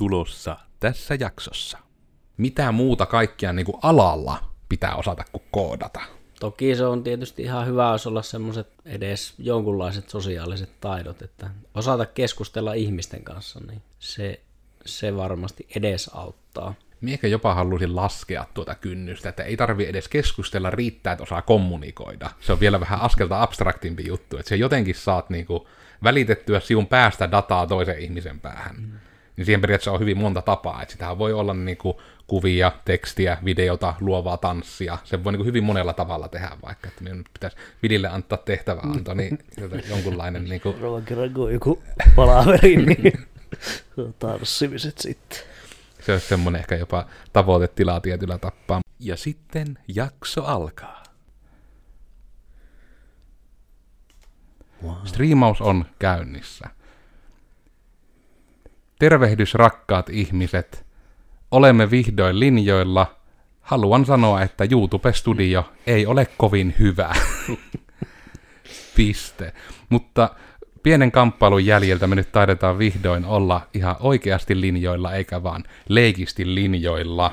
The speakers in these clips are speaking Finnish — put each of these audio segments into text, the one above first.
tulossa tässä jaksossa. Mitä muuta kaikkia niin kuin alalla pitää osata kuin koodata? Toki se on tietysti ihan hyvä, jos olla semmoiset edes jonkunlaiset sosiaaliset taidot, että osata keskustella ihmisten kanssa, niin se, se varmasti edes auttaa. Miekö jopa halusin laskea tuota kynnystä, että ei tarvi edes keskustella, riittää, että osaa kommunikoida. Se on vielä vähän askelta abstraktimpi juttu, että se jotenkin saat niinku välitettyä sinun päästä dataa toisen ihmisen päähän. Mm. Niin siihen periaatteessa on hyvin monta tapaa, että sitähän voi olla niinku kuvia, tekstiä, videota, luovaa tanssia. Se voi niinku hyvin monella tavalla tehdä, vaikka että minun pitäisi Vidille antaa tehtävä anto, niin jonkunlainen... Niinku... Kerran, kun on joku palaveri, niin tanssimiset sitten. Se olisi semmoinen ehkä jopa tavoitetila tietyllä tappaa. Ja sitten jakso alkaa. Wow. Striimaus on käynnissä. Tervehdys rakkaat ihmiset. Olemme vihdoin linjoilla. Haluan sanoa, että YouTube-studio ei ole kovin hyvä. Piste. Mutta pienen kamppailun jäljeltä me nyt taidetaan vihdoin olla ihan oikeasti linjoilla, eikä vaan leikisti linjoilla.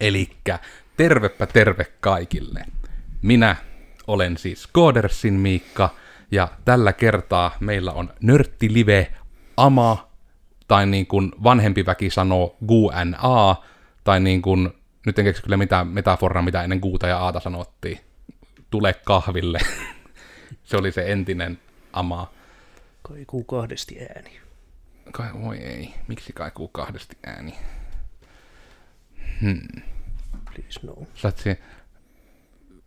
Elikkä tervepä terve kaikille. Minä olen siis Koodersin Miikka, ja tällä kertaa meillä on Nörttilive Ama, tai niin kuin vanhempi väki sanoo GNA, tai niin kuin, nyt en keksi kyllä mitään metaforaa, mitä ennen Guuta ja Aata sanottiin. Tule kahville. Se oli se entinen Ama. Kaikuu kahdesti ääni. Kai, voi ei. Miksi kaikuu kahdesti ääni? Hmm. Please no. Sä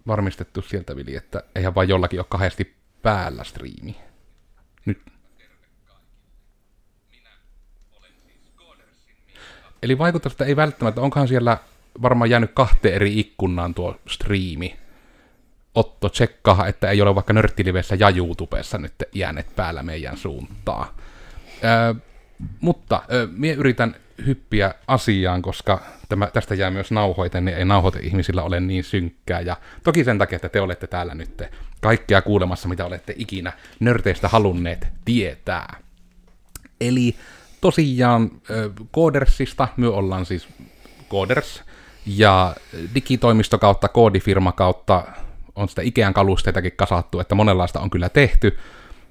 varmistettu sieltä, Vili, että eihän vaan jollakin ole kahdesti päällä striimi. Nyt. Vaikuttaa, että ei välttämättä, onkohan siellä varmaan jäänyt kahteen eri ikkunaan tuo striimi. Otto, tsekkaa, että ei ole vaikka Nörttilivessä ja YouTubessa nyt jääneet päällä meidän suuntaan. Öö, mutta öö, minä yritän hyppiä asiaan, koska tämä, tästä jää myös nauhoite, niin ei nauhoite ihmisillä ole niin synkkää. Ja toki sen takia, että te olette täällä nyt kaikkea kuulemassa, mitä olette ikinä nörteistä halunneet tietää. Eli tosiaan Codersista, me ollaan siis Coders, ja digitoimisto kautta, koodifirma kautta on sitä Ikean kalusteitakin kasattu, että monenlaista on kyllä tehty.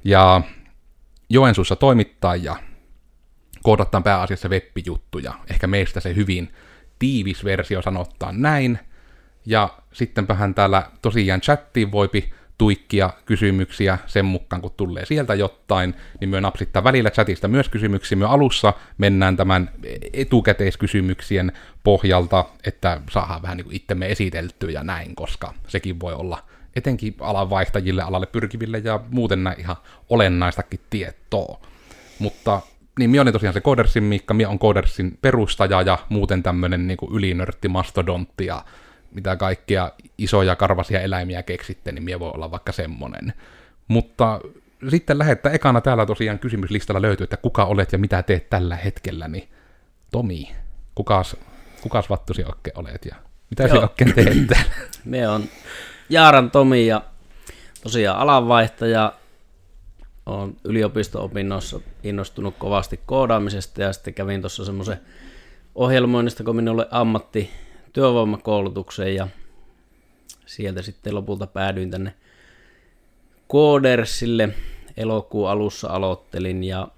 Ja Joensuussa toimittaa ja koodataan pääasiassa web-juttuja. Ehkä meistä se hyvin tiivis versio sanottaa näin. Ja sittenpähän täällä tosiaan chattiin voipi tuikkia kysymyksiä sen mukaan, kun tulee sieltä jotain, niin myö napsittaa välillä chatista myös kysymyksiä. Myö alussa mennään tämän etukäteiskysymyksien pohjalta, että saadaan vähän niin itsemme esiteltyä ja näin, koska sekin voi olla etenkin alan vaihtajille, alalle pyrkiville ja muuten näin ihan olennaistakin tietoa. Mutta niin minä olin tosiaan se Codersin Miikka, minä on Codersin perustaja ja muuten tämmöinen niin ylinörtti mastodontti ja mitä kaikkia isoja karvasia eläimiä keksitte, niin minä voi olla vaikka semmonen. Mutta sitten lähettää ekana täällä tosiaan kysymyslistalla löytyy, että kuka olet ja mitä teet tällä hetkellä, niin Tomi, kukas, kukas vattusi oikein olet ja mitä Joo. sinä oikein teet täällä? Me on Jaaran Tomi ja tosiaan alanvaihtaja, olen yliopisto-opinnoissa innostunut kovasti koodaamisesta ja sitten kävin tuossa semmoisen ohjelmoinnista, kun minulle ammatti työvoimakoulutukseen ja sieltä sitten lopulta päädyin tänne Koodersille. Elokuun alussa aloittelin ja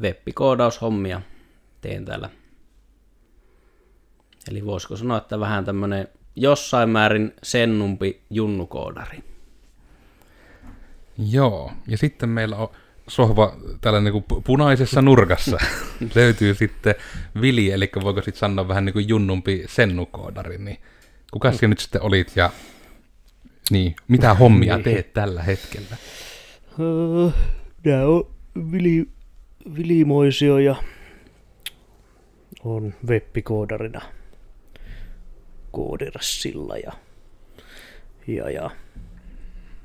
web-koodaushommia teen täällä. Eli voisiko sanoa, että vähän tämmönen jossain määrin sennumpi junnukoodari. Joo, ja sitten meillä on sohva täällä niin kuin punaisessa nurkassa löytyy sitten Vili, eli voiko sitten sanoa vähän niin kuin junnumpi sennukoodari, niin kuka mm. nyt sitten olit ja niin, mitä hommia teet tällä hetkellä? Nämä on Vili, Vili Moisio ja on webbikoodarina koodirassilla ja, ja, ja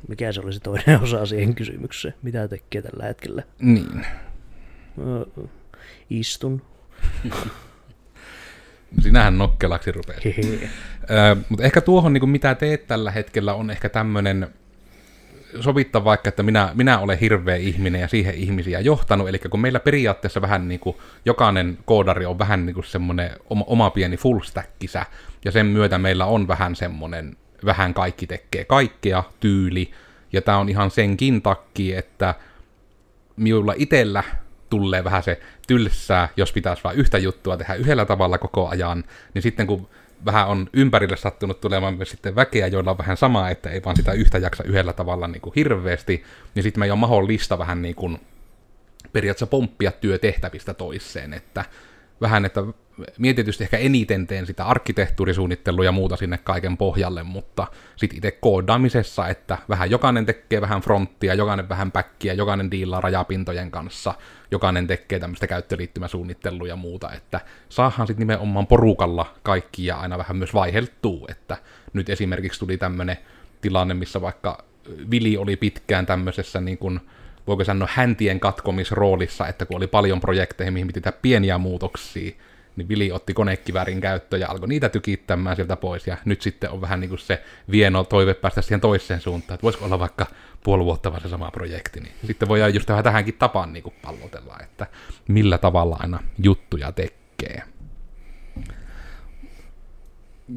mikä se olisi toinen osa siihen kysymykseen? Mitä tekee tällä hetkellä? Niin. istun. Sinähän nokkelaksi rupeaa. Mutta ehkä tuohon, niin kuin mitä teet tällä hetkellä, on ehkä tämmöinen sovittaa vaikka, että minä, minä olen hirveä ihminen ja siihen ihmisiä johtanut, eli kun meillä periaatteessa vähän niin kuin jokainen koodari on vähän niin kuin semmoinen oma, oma pieni full stackisä, ja sen myötä meillä on vähän semmoinen, vähän kaikki tekee kaikkea tyyli, ja tämä on ihan senkin takia, että minulla itellä tulee vähän se tylsää, jos pitäisi vain yhtä juttua tehdä yhdellä tavalla koko ajan, niin sitten kun vähän on ympärille sattunut tulemaan sitten väkeä, joilla on vähän samaa, että ei vaan sitä yhtä jaksa yhdellä tavalla niin kuin hirveästi, niin sitten me ei ole mahdollista vähän niin kuin periaatteessa pomppia työtehtävistä toiseen, että vähän, että mietitysti ehkä eniten teen sitä arkkitehtuurisuunnittelua ja muuta sinne kaiken pohjalle, mutta sitten itse koodaamisessa, että vähän jokainen tekee vähän fronttia, jokainen vähän backia, jokainen diilaa rajapintojen kanssa, jokainen tekee tämmöistä käyttöliittymäsuunnittelua ja muuta, että saahan sitten nimenomaan porukalla kaikkia aina vähän myös vaiheltuu, että nyt esimerkiksi tuli tämmöinen tilanne, missä vaikka Vili oli pitkään tämmöisessä niin kuin, voiko sanoa häntien katkomisroolissa, että kun oli paljon projekteja, mihin piti tehdä pieniä muutoksia, niin Vili otti konekiväärin käyttöön ja alkoi niitä tykittämään sieltä pois, ja nyt sitten on vähän niin kuin se vieno toive päästä siihen toiseen suuntaan, että voisiko olla vaikka puoli vuotta vaan se sama projekti, niin sitten voidaan just vähän tähänkin tapaan niin kuin pallotella, että millä tavalla aina juttuja tekee.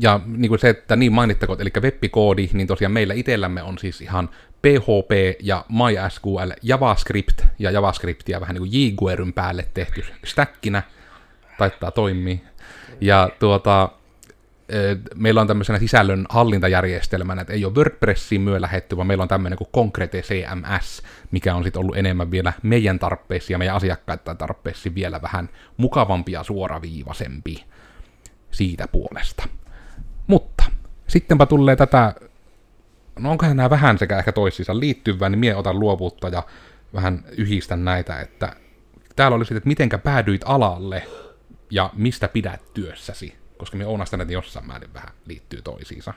Ja niin kuin se, että niin mainittakoon, eli web-koodi, niin tosiaan meillä itsellämme on siis ihan PHP ja MySQL, JavaScript ja JavaScriptia vähän niin kuin jQueryn päälle tehty stackinä, taittaa toimia. Ja tuota, meillä on tämmöisenä sisällön hallintajärjestelmänä, että ei ole WordPressiin myö lähetty, vaan meillä on tämmöinen kuin Concrete CMS, mikä on sitten ollut enemmän vielä meidän tarpeisiin ja meidän asiakkaiden tarpeisiin vielä vähän mukavampi ja suoraviivaisempi siitä puolesta. Mutta sittenpä tulee tätä, no onkohan nämä vähän sekä ehkä toisiinsa liittyvää, niin mie otan luovuutta ja vähän yhdistän näitä, että täällä oli sitten, että mitenkä päädyit alalle ja mistä pidät työssäsi, koska me oonastan, että jossain määrin vähän liittyy toisiinsa.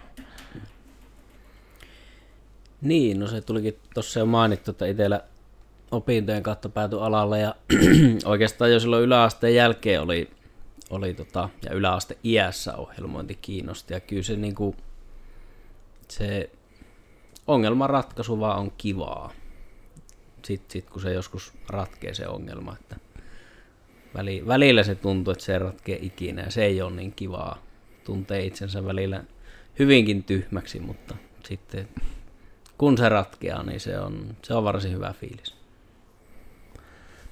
Niin, no se tulikin tuossa jo mainittu, että itsellä opintojen kautta päätyi alalle ja oikeastaan jo silloin yläasteen jälkeen oli, oli tota, ja yläaste iässä ohjelmointi kiinnosti ja kyllä se, niinku, se ongelman ratkaisu vaan on kivaa. Sitten sit, kun se joskus ratkee se ongelma, että väli, välillä se tuntuu, että se ratkee ikinä ja se ei ole niin kivaa. Tuntee itsensä välillä hyvinkin tyhmäksi, mutta sitten kun se ratkeaa, niin se on, se on varsin hyvä fiilis.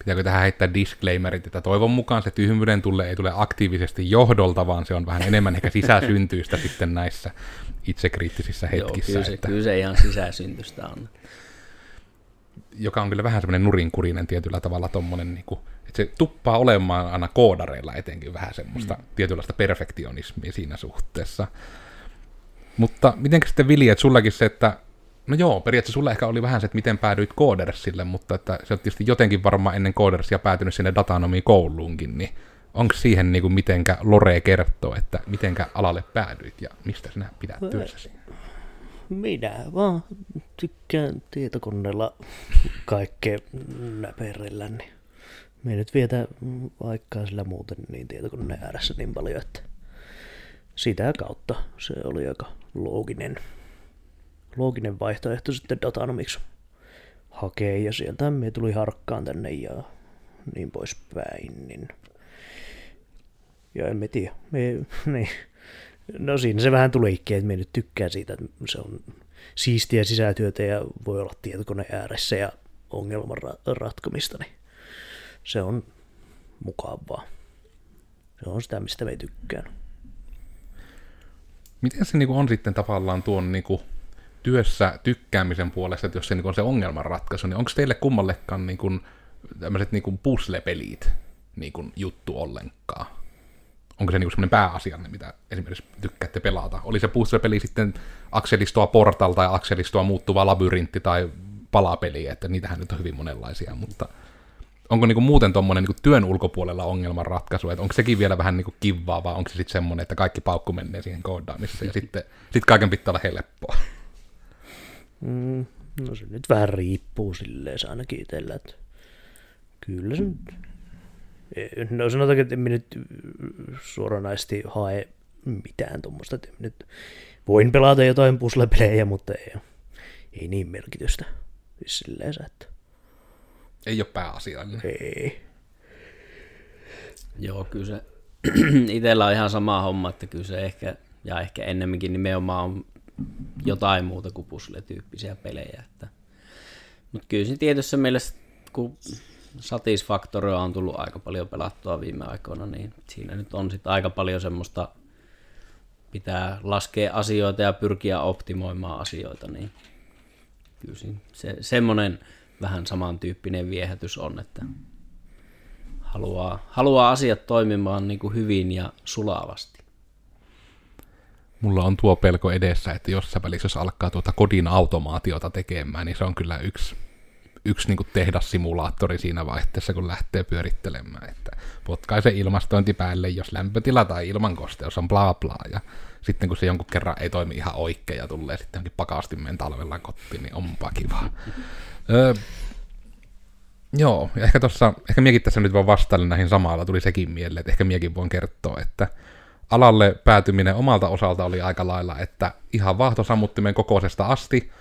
Pitääkö tähän heittää disclaimerit, että toivon mukaan se tyhmyyden tulee ei tule aktiivisesti johdolta, vaan se on vähän enemmän ehkä sisäsyntyistä sitten näissä itsekriittisissä hetkissä. Joo, kyllä se, että... kyllä se ihan sisäsyntystä on. Joka on kyllä vähän semmoinen nurinkurinen tietyllä tavalla tommonen, niin kuin, että se tuppaa olemaan aina koodareilla etenkin vähän semmoista mm. tietynlaista perfektionismia siinä suhteessa. Mutta miten sitten Vili, että sullakin se, että No joo, periaatteessa sulla ehkä oli vähän se, että miten päädyit Codersille, mutta että se on tietysti jotenkin varmaan ennen Codersia päätynyt sinne datanomiin kouluunkin, niin onko siihen niin kuin mitenkä Lore kertoo, että mitenkä alalle päädyit ja mistä sinä pidät työssäsi? Minä vaan tykkään tietokoneella kaikkea näperillä, niin me nyt vietä aikaa sillä muuten niin tietokoneen ääressä niin paljon, että sitä kautta se oli aika looginen looginen vaihtoehto sitten datanomiksi hakee, ja sieltä me tuli harkkaan tänne ja niin poispäin, niin ja en mä tiedä. Me, niin. No siinä se vähän tuli että me nyt tykkää siitä, että se on siistiä sisätyötä ja voi olla tietokone ääressä ja ongelman ra- ratkomista, niin se on mukavaa. Se on sitä, mistä me tykkään. Miten se niinku on sitten tavallaan tuon niinku työssä tykkäämisen puolesta, että jos se niin on se ongelmanratkaisu, niin onko teille kummallekaan niin kuin, tämmöiset niin kuin puzzle-pelit niin kuin juttu ollenkaan? Onko se niin semmoinen pääasianne, mitä esimerkiksi tykkäätte pelata? Oli se puzzle-peli sitten akselistoa portal tai akselistoa muuttuva labyrintti tai palapeli, että niitähän nyt on hyvin monenlaisia, mutta onko niinku muuten tuommoinen niinku työn ulkopuolella ongelmanratkaisu, että onko sekin vielä vähän niinku kivaa, vai onko se sitten semmoinen, että kaikki paukku menee siihen koodaamiseen ja sitten sit kaiken pitää olla helppoa? Mm, no se nyt vähän riippuu silleen se ainakin itsellä, että kyllä se nyt... No sanotaanko, että en nyt suoranaisesti hae mitään tuommoista, että nyt voin pelata jotain puzzle-pelejä, mutta ei, ei niin merkitystä. Siis silleen se, että Ei ole pääasiallinen. ei. Joo, kyllä se itsellä on ihan sama homma, että kyllä se ehkä, ja ehkä ennemminkin nimenomaan on jotain muuta kuin puzzle-tyyppisiä pelejä. Että. Mutta kyllä se tietyssä mielessä, kun Satisfactoria on tullut aika paljon pelattua viime aikoina, niin siinä nyt on sitten aika paljon semmoista, pitää laskea asioita ja pyrkiä optimoimaan asioita, niin kyllä siinä se, semmoinen vähän samantyyppinen viehätys on, että haluaa, haluaa asiat toimimaan niin kuin hyvin ja sulavasti. Mulla on tuo pelko edessä, että jossain välissä, jos alkaa tuota kodin automaatiota tekemään, niin se on kyllä yksi, yksi niin tehdassimulaattori siinä vaihteessa, kun lähtee pyörittelemään. Että potkaise ilmastointi päälle, jos lämpötila tai ilmankosteus on bla bla. Ja sitten kun se jonkun kerran ei toimi ihan oikein ja tulee sitten jonkin pakastimeen talvella kotiin, niin onpa kivaa. Öö, joo, ja ehkä tuossa, ehkä miekin tässä nyt vaan vastailin näihin samalla, tuli sekin mieleen, että ehkä miekin voin kertoa, että alalle päätyminen omalta osalta oli aika lailla, että ihan vaahtosammuttimen kokoisesta asti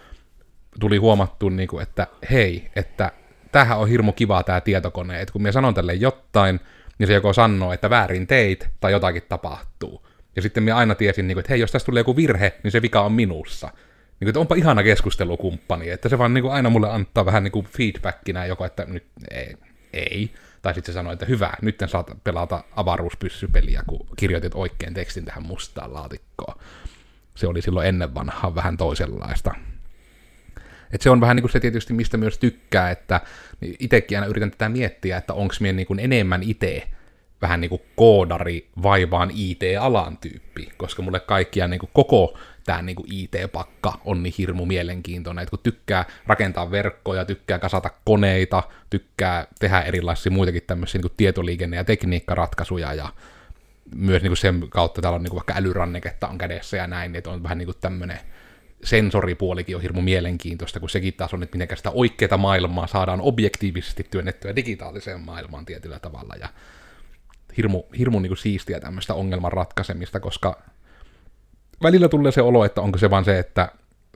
tuli huomattu, niin kuin, että hei, että tämähän on hirmu kiva tämä tietokone, että kun minä sanon tälle jotain, niin se joko sanoo, että väärin teit tai jotakin tapahtuu. Ja sitten minä aina tiesin, niin kuin, että hei, jos tässä tulee joku virhe, niin se vika on minussa. Niin kuin, että onpa ihana keskustelukumppani, että se vaan niin kuin, aina mulle antaa vähän niin kuin feedbackinä joko, että nyt ei, ei. Tai sitten se sanoi, että hyvä, nyt saat pelata avaruuspyssypeliä, kun kirjoitit oikein tekstin tähän mustaan laatikkoon. Se oli silloin ennen vanhaa vähän toisenlaista. Et se on vähän niin kuin se tietysti, mistä myös tykkää, että itsekin aina yritän tätä miettiä, että onko minä niin enemmän itse vähän niin kuin koodari vai vaan IT-alan tyyppi, koska mulle kaikkia niin kuin koko tämä niin IT-pakka on niin hirmu mielenkiintoinen, että kun tykkää rakentaa verkkoja, tykkää kasata koneita, tykkää tehdä erilaisia muitakin tämmöisiä niin tietoliikenne- ja tekniikkaratkaisuja ja myös niin kuin sen kautta täällä on niin vaikka älyranneketta on kädessä ja näin, että on vähän niin kuin tämmöinen sensoripuolikin on hirmu mielenkiintoista, kun sekin taas on, että miten sitä oikeaa maailmaa saadaan objektiivisesti työnnettyä digitaaliseen maailmaan tietyllä tavalla. Ja hirmu, hirmu niin kuin siistiä tämmöistä ongelman ratkaisemista, koska välillä tulee se olo, että onko se vaan se, että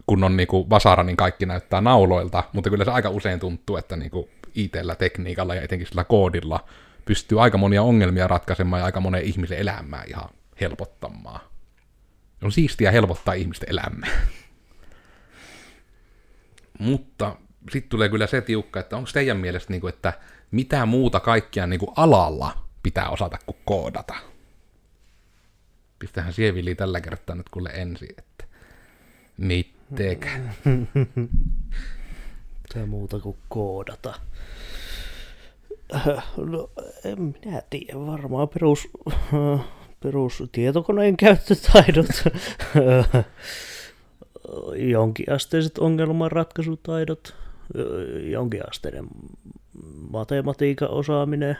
kun on niinku vasara, niin kaikki näyttää nauloilta, mutta kyllä se aika usein tuntuu, että niinku IT-llä, tekniikalla ja etenkin sillä koodilla pystyy aika monia ongelmia ratkaisemaan ja aika monen ihmisen elämää ihan helpottamaan. On siistiä helpottaa ihmisten elämää. mutta sitten tulee kyllä se tiukka, että onko teidän mielestä, niinku, että mitä muuta kaikkia niinku alalla pitää osata kuin koodata? Pistähän Sievili tällä kertaa nyt kuule ensin, että mittekä. Mitä muuta kuin koodata. No, en minä tiedä. Varmaan perus, perus tietokoneen käyttötaidot. Jonkinasteiset ongelmanratkaisutaidot. Jonkinasteinen matematiikan osaaminen.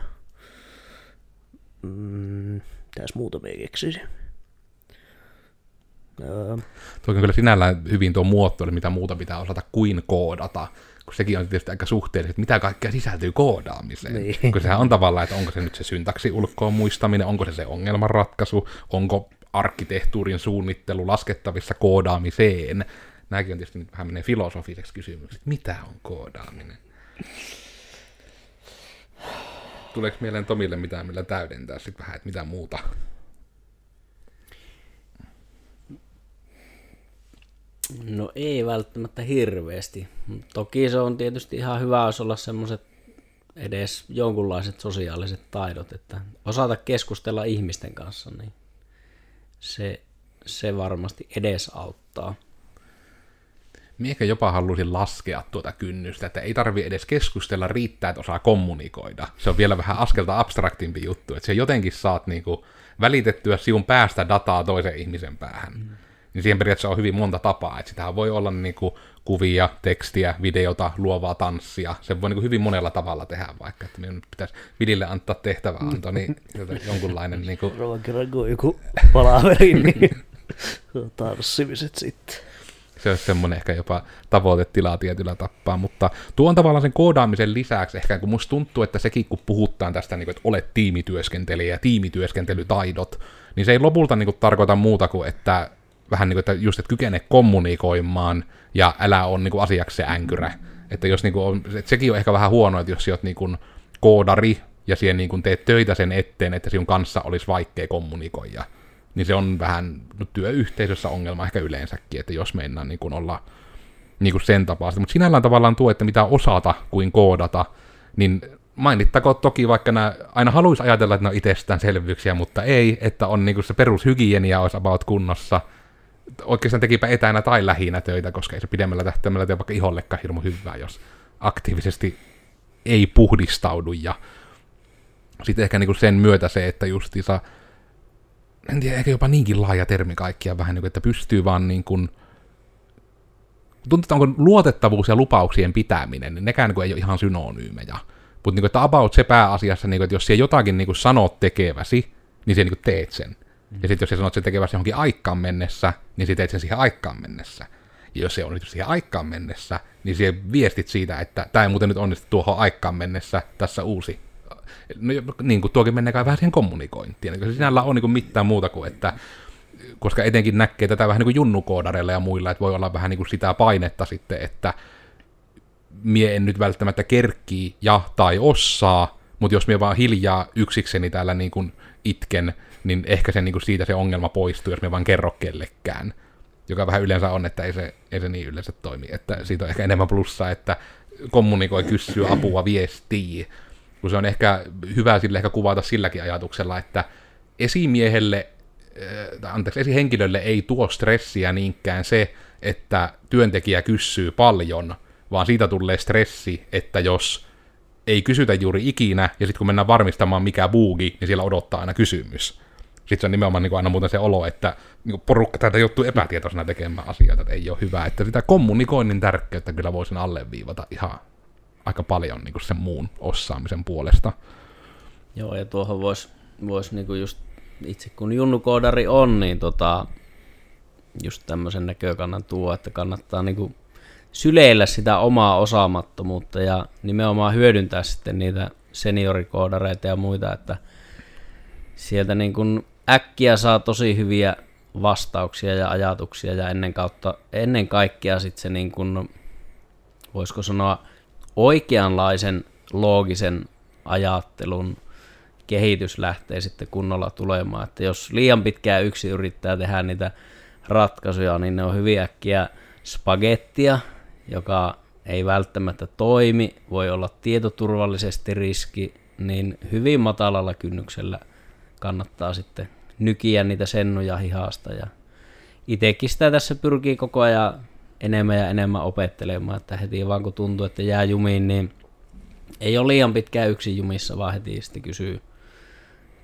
Mm, mitäs muuta me keksisin? Öö, Tuo on kyllä sinällään hyvin tuo muotoilu, mitä muuta pitää osata kuin koodata, kun sekin on tietysti aika suhteellista, että mitä kaikkea sisältyy koodaamiseen. Niin. Kun sehän on tavallaan, että onko se nyt se syntaksi ulkoon muistaminen, onko se se ongelmanratkaisu, onko arkkitehtuurin suunnittelu laskettavissa koodaamiseen. Nämäkin on tietysti nyt vähän menee filosofiseksi kysymykseksi, mitä on koodaaminen? Tuleeko mieleen Tomille mitään, millä täydentää sitten vähän, että mitä muuta? No ei välttämättä hirveästi. Toki se on tietysti ihan hyvä, jos olla semmoiset edes jonkunlaiset sosiaaliset taidot, että osata keskustella ihmisten kanssa, niin se, se varmasti edes auttaa. Minä ehkä jopa halusin laskea tuota kynnystä, että ei tarvi edes keskustella, riittää, että osaa kommunikoida. Se on vielä vähän askelta abstraktimpi juttu, että se jotenkin saat niinku välitettyä sinun päästä dataa toisen ihmisen päähän. Mm. Niin siihen periaatteessa on hyvin monta tapaa, että sitähän voi olla niinku kuvia, tekstiä, videota, luovaa tanssia. Se voi niinku hyvin monella tavalla tehdä, vaikka että minun pitäisi Vilille antaa tehtävä anto, niin jonkunlainen niinku seuraavan kerran kun on joku palaveri, niin tanssimiset sitten. se olisi semmoinen ehkä jopa tavoitetila tietyllä tappaa, mutta tuo on tavallaan sen koodaamisen lisäksi ehkä, kun musta tuntuu, että sekin kun puhutaan tästä, niin kuin, että olet tiimityöskentelijä ja tiimityöskentelytaidot, niin se ei lopulta niin kuin, tarkoita muuta kuin, että vähän niin kuin, että just, että kykene kommunikoimaan ja älä ole niin kuin asiaksi se änkyrä. Että jos niin kuin on, että sekin on ehkä vähän huono, että jos sä oot niin kuin koodari ja siihen niin kuin teet töitä sen eteen, että sinun kanssa olisi vaikea kommunikoida, niin se on vähän no, työyhteisössä ongelma ehkä yleensäkin, että jos mennään niin kuin olla niin kuin sen tapaista. Mutta sinällään tavallaan tuo, että mitä osata kuin koodata, niin mainittakoon toki, vaikka nämä aina haluaisi ajatella, että ne on itsestäänselvyyksiä, mutta ei, että on niin kuin se perushygienia olisi about kunnossa. Oikeastaan tekipä etänä tai lähinä töitä, koska ei se pidemmällä tähtäimellä tee vaikka ihollekaan hirmu hyvää, jos aktiivisesti ei puhdistaudu ja sitten ehkä niin kuin sen myötä se, että justiinsa, en tiedä, ehkä jopa niinkin laaja termi kaikkia vähän, niin kuin, että pystyy vaan niin kuin, tuntuu, onko luotettavuus ja lupauksien pitäminen, niin nekään niin kuin ei ole ihan synonyymejä. Mutta niin että about se pääasiassa, niin kuin, että jos siellä jotakin niin kuin sanot tekeväsi, niin se niin kuin teet sen. Mm. Ja sitten jos sä sanot sen tekeväsi johonkin aikaan mennessä, niin sä teet sen siihen aikaan mennessä. Ja jos se on nyt siihen aikaan mennessä, niin siihen viestit siitä, että tämä ei muuten nyt onnistu tuohon aikaan mennessä, tässä uusi. No, niin kuin tuokin menee kai vähän siihen kommunikointiin. Se sinällä on niin kuin mitään muuta kuin, että koska etenkin näkee tätä vähän niin kuin ja muilla, että voi olla vähän niin kuin sitä painetta sitten, että mie en nyt välttämättä kerkkii ja tai osaa, mutta jos mie vaan hiljaa yksikseni täällä niin kuin itken, niin ehkä se niin kuin siitä se ongelma poistuu, jos me vaan kerro kellekään. Joka vähän yleensä on, että ei se, ei se niin yleensä toimi. Että siitä on ehkä enemmän plussaa, että kommunikoi, kysyy apua, viestii. Kun se on ehkä hyvä sille ehkä kuvata silläkin ajatuksella, että esimiehelle, äh, anteeksi, esihenkilölle ei tuo stressiä niinkään se, että työntekijä kysyy paljon, vaan siitä tulee stressi, että jos ei kysytä juuri ikinä, ja sitten kun mennään varmistamaan mikä buugi, niin siellä odottaa aina kysymys. Sitten se on nimenomaan niin kuin aina muuten se olo, että niin porukka täältä joutuu epätietoisena tekemään asioita, että ei ole hyvä. Että sitä kommunikoinnin tärkeyttä kyllä voisin alleviivata ihan aika paljon niin kuin sen muun osaamisen puolesta. Joo, ja tuohon voisi vois niin just itse kun junnukoodari on, niin tota, just tämmöisen näkökannan tuo, että kannattaa niin kuin syleillä sitä omaa osaamattomuutta ja nimenomaan hyödyntää sitten niitä seniorikoodareita ja muita, että sieltä niin kuin äkkiä saa tosi hyviä vastauksia ja ajatuksia ja ennen, kautta, ennen kaikkea sitten se niin kuin, voisiko sanoa oikeanlaisen loogisen ajattelun kehitys lähtee sitten kunnolla tulemaan. Että jos liian pitkään yksi yrittää tehdä niitä ratkaisuja, niin ne on hyvin äkkiä spagettia, joka ei välttämättä toimi, voi olla tietoturvallisesti riski, niin hyvin matalalla kynnyksellä kannattaa sitten nykiä niitä sennuja hihasta. Ja itsekin sitä tässä pyrkii koko ajan enemmän ja enemmän opettelemaan, että heti vaan kun tuntuu, että jää jumiin, niin ei ole liian pitkään yksin jumissa, vaan heti sitten kysyy,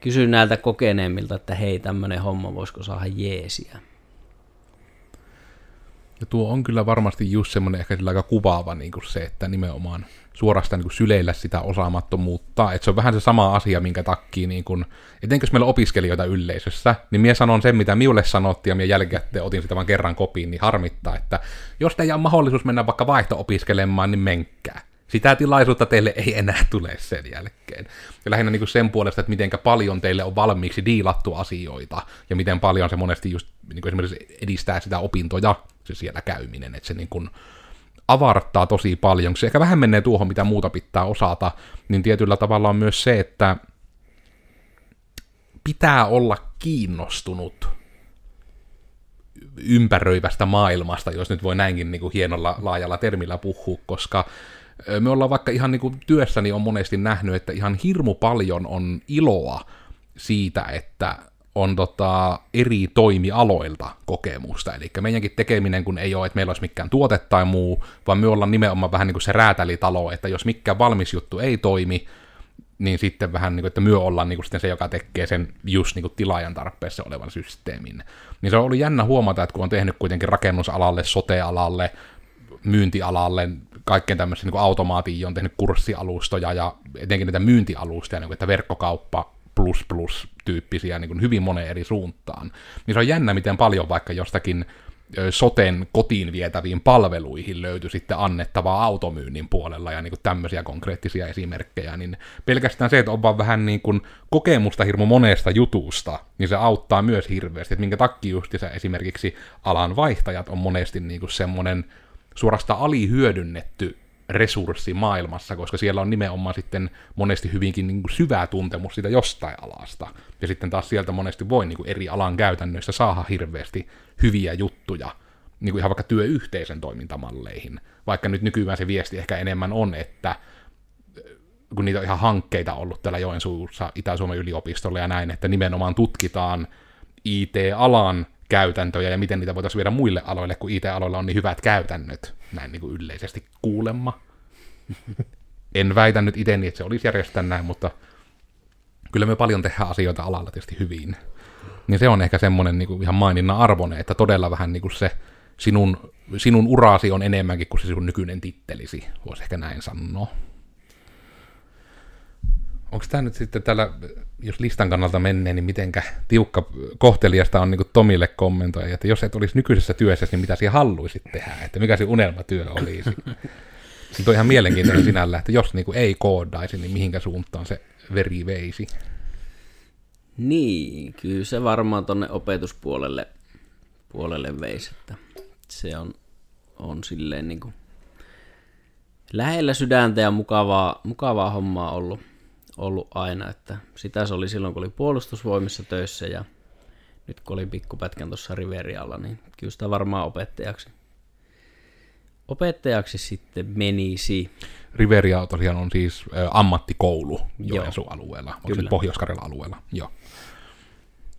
kysyy näiltä kokeneemmilta, että hei, tämmöinen homma, voisiko saada jeesiä. Ja tuo on kyllä varmasti just semmoinen ehkä sillä aika kuvaava niin kuin se, että nimenomaan suorastaan niin syleillä sitä osaamattomuutta. Että se on vähän se sama asia, minkä takia, niin kuin, etenkin jos meillä on opiskelijoita yleisössä, niin minä sanon sen, mitä minulle sanottiin, ja minä jälkikäteen otin sitä vain kerran kopiin, niin harmittaa, että jos teillä on mahdollisuus mennä vaikka vaihto-opiskelemaan, niin menkää. Sitä tilaisuutta teille ei enää tule sen jälkeen. Ja lähinnä niin sen puolesta, että miten paljon teille on valmiiksi diilattu asioita, ja miten paljon se monesti just niin esimerkiksi edistää sitä opintoja, se siellä käyminen, että se niin kuin avartaa tosi paljon. Se ehkä vähän menee tuohon, mitä muuta pitää osata, niin tietyllä tavalla on myös se, että pitää olla kiinnostunut ympäröivästä maailmasta, jos nyt voi näinkin niin kuin hienolla laajalla termillä puhua, koska me ollaan vaikka ihan niin kuin työssäni on monesti nähnyt, että ihan hirmu paljon on iloa siitä, että on tota eri toimialoilta kokemusta. Eli meidänkin tekeminen, kun ei ole, että meillä olisi mikään tuote tai muu, vaan me ollaan nimenomaan vähän niin kuin se räätälitalo, että jos mikään valmis juttu ei toimi, niin sitten vähän niin kuin, että myö ollaan niin kuin sitten se, joka tekee sen just niin kuin tilaajan tarpeessa olevan systeemin. Niin se on ollut jännä huomata, että kun on tehnyt kuitenkin rakennusalalle, sotealalle, myyntialalle, kaikkeen tämmöisen niin automaatiin on tehnyt kurssialustoja ja etenkin niitä myyntialustoja, niin kuin, että verkkokauppa plus plus tyyppisiä niin kuin hyvin moneen eri suuntaan. Niin se on jännä, miten paljon vaikka jostakin soten kotiin vietäviin palveluihin löytyi sitten annettavaa automyynnin puolella ja niin kuin tämmöisiä konkreettisia esimerkkejä, niin pelkästään se, että on vaan vähän niin kuin kokemusta hirmu monesta jutusta, niin se auttaa myös hirveästi, että minkä takia just esimerkiksi alan vaihtajat on monesti niin kuin semmoinen suorastaan alihyödynnetty resurssi maailmassa, koska siellä on nimenomaan sitten monesti hyvinkin niin kuin syvää tuntemus siitä jostain alasta. Ja sitten taas sieltä monesti voi niin kuin eri alan käytännöistä saada hirveästi hyviä juttuja niin kuin ihan vaikka työyhteisön toimintamalleihin. Vaikka nyt nykyään se viesti ehkä enemmän on, että kun niitä on ihan hankkeita ollut täällä Joensuussa Itä-Suomen yliopistolla ja näin, että nimenomaan tutkitaan IT-alan käytäntöjä ja miten niitä voitaisiin viedä muille aloille, kun IT-aloilla on niin hyvät käytännöt, näin niin kuin yleisesti kuulemma. en väitä nyt itse niin, että se olisi järjestää näin, mutta kyllä me paljon tehdään asioita alalla tietysti hyvin. Niin se on ehkä semmoinen niin kuin ihan maininnan arvoinen, että todella vähän niin kuin se sinun, sinun uraasi on enemmänkin kuin se sinun nykyinen tittelisi, voisi ehkä näin sanoa. Onko tämä nyt sitten tällä, jos listan kannalta menee, niin mitenkä tiukka kohtelijasta on niin Tomille kommentoi, että jos et olisi nykyisessä työssä, niin mitä siellä haluaisit tehdä, että mikä se unelmatyö olisi. Se on ihan mielenkiintoinen sinällä, että jos niin kuin ei koodaisi, niin mihinkä suuntaan se veri veisi. Niin, kyllä se varmaan tonne opetuspuolelle puolelle veisi, että se on, on silleen niin kuin lähellä sydäntä ja mukavaa, mukavaa hommaa ollut, ollut aina, että sitä se oli silloin, kun oli puolustusvoimissa töissä ja nyt kun olin pikkupätkän tuossa Riverialla, niin kyllä sitä varmaan opettajaksi, opettajaksi sitten menisi. Riveria tosiaan on siis ä, ammattikoulu Joensuun alueella, onko pohjois alueella, joo.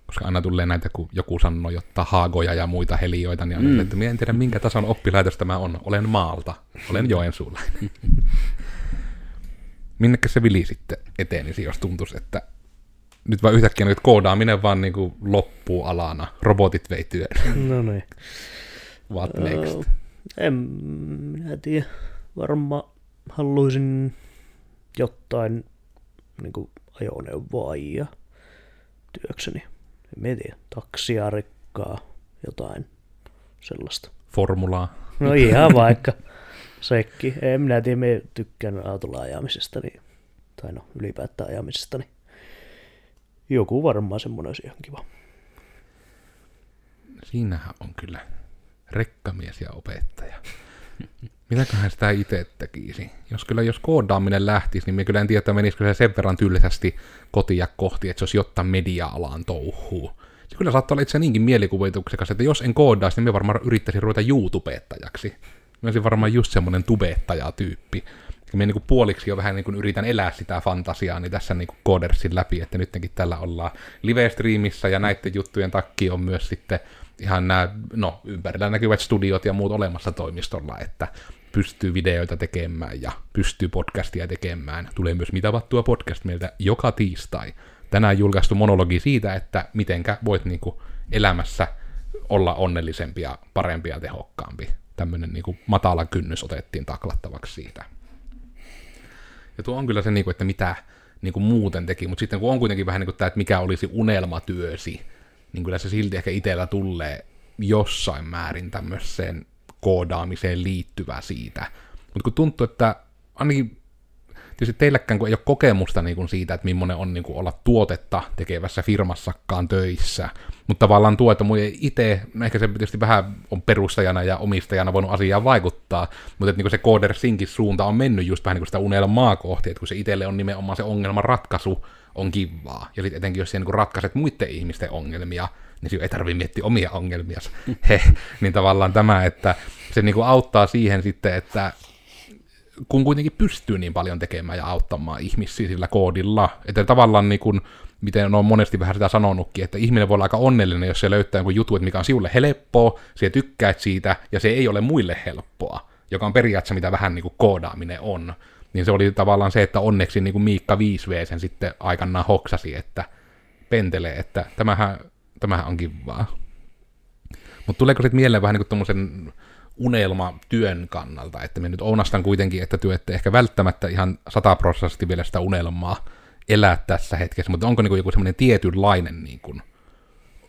Koska aina tulee näitä, kun joku sanoo jotta haagoja ja muita helioita, niin mm. että minä en tiedä minkä tason oppilaitos tämä on. Olen maalta, olen Joensuulainen. Minnekä se vili sitten etenisi, jos tuntuisi, että nyt vaan yhtäkkiä nyt koodaaminen vaan niin kuin loppuu alana. Robotit vei työn. No niin. What next? Öö, en minä tiedä. Varmaan haluaisin jotain niin kuin ajoneuvoa ja työkseni. En mä tiedä. Taksia, rekkaa, jotain sellaista. Formulaa. No ihan vaikka sekki. En minä tiedä, me tykkään autolla ajamisesta, niin, tai no ylipäätään ajamisesta, niin joku varmaan semmoinen olisi ihan kiva. Siinähän on kyllä rekkamies ja opettaja. Mitäköhän sitä itse tekisi? Jos kyllä jos koodaaminen lähtisi, niin me kyllä en tiedä, että menisikö se sen verran tylsästi kotia kohti, että se olisi jotta media-alan touhuu. Se kyllä saattaa olla itse niinkin mielikuvituksekas, että jos en koodaisi, niin me varmaan yrittäisin ruveta YouTubettajaksi. Mä olisin varmaan just semmoinen tubettaja-tyyppi. Ja minä niin puoliksi jo vähän niin yritän elää sitä fantasiaa niin tässä niin Codersin läpi, että nytkin tällä ollaan live-streamissä ja näiden juttujen takia on myös sitten ihan nämä, no, ympärillä näkyvät studiot ja muut olemassa toimistolla, että pystyy videoita tekemään ja pystyy podcastia tekemään. Tulee myös mitavattua podcast meiltä joka tiistai. Tänään julkaistu monologi siitä, että mitenkä voit niinku elämässä olla onnellisempi ja parempi ja tehokkaampi. Tämmöinen niinku matala kynnys otettiin taklattavaksi siitä. Ja tuo on kyllä se, niinku, että mitä niinku muuten teki, mutta sitten kun on kuitenkin vähän niin kuin tämä, että mikä olisi unelmatyösi, niin kyllä se silti ehkä itsellä tulee jossain määrin tämmöiseen koodaamiseen liittyvä siitä. Mutta kun tuntuu, että ainakin tietysti teilläkään kun ei ole kokemusta niin kuin siitä, että millainen on niin kuin olla tuotetta tekevässä firmassakaan töissä, mutta tavallaan tuo, että mun itse, ehkä se tietysti vähän on perustajana ja omistajana voinut asiaan vaikuttaa, mutta että niin kuin se Codersinkin suunta on mennyt just vähän niin kuin sitä unelmaa kohti, että kun se itselle on nimenomaan se ongelman ratkaisu, on kivaa. Ja sitten etenkin, jos siellä niin ratkaiset muiden ihmisten ongelmia, niin sinun ei tarvitse miettiä omia ongelmia. Niin tavallaan tämä, että se niin auttaa siihen sitten, että kun kuitenkin pystyy niin paljon tekemään ja auttamaan ihmisiä sillä koodilla, että tavallaan niin kuin, miten on monesti vähän sitä sanonutkin, että ihminen voi olla aika onnellinen, jos se löytää jonkun jutun, että mikä on sinulle helppoa, se tykkäät siitä, ja se ei ole muille helppoa, joka on periaatteessa mitä vähän niin kuin koodaaminen on. Niin se oli tavallaan se, että onneksi niin kuin Miikka 5V sen sitten aikanaan hoksasi, että pentelee, että tämähän, tämähän on kivaa. Mutta tuleeko sitten mieleen vähän niin kuin tommosen unelma työn kannalta, että me nyt ounastan kuitenkin, että työ ette ehkä välttämättä ihan sataprosenttisesti vielä sitä unelmaa elää tässä hetkessä, mutta onko niin kuin joku semmoinen tietynlainen niin kuin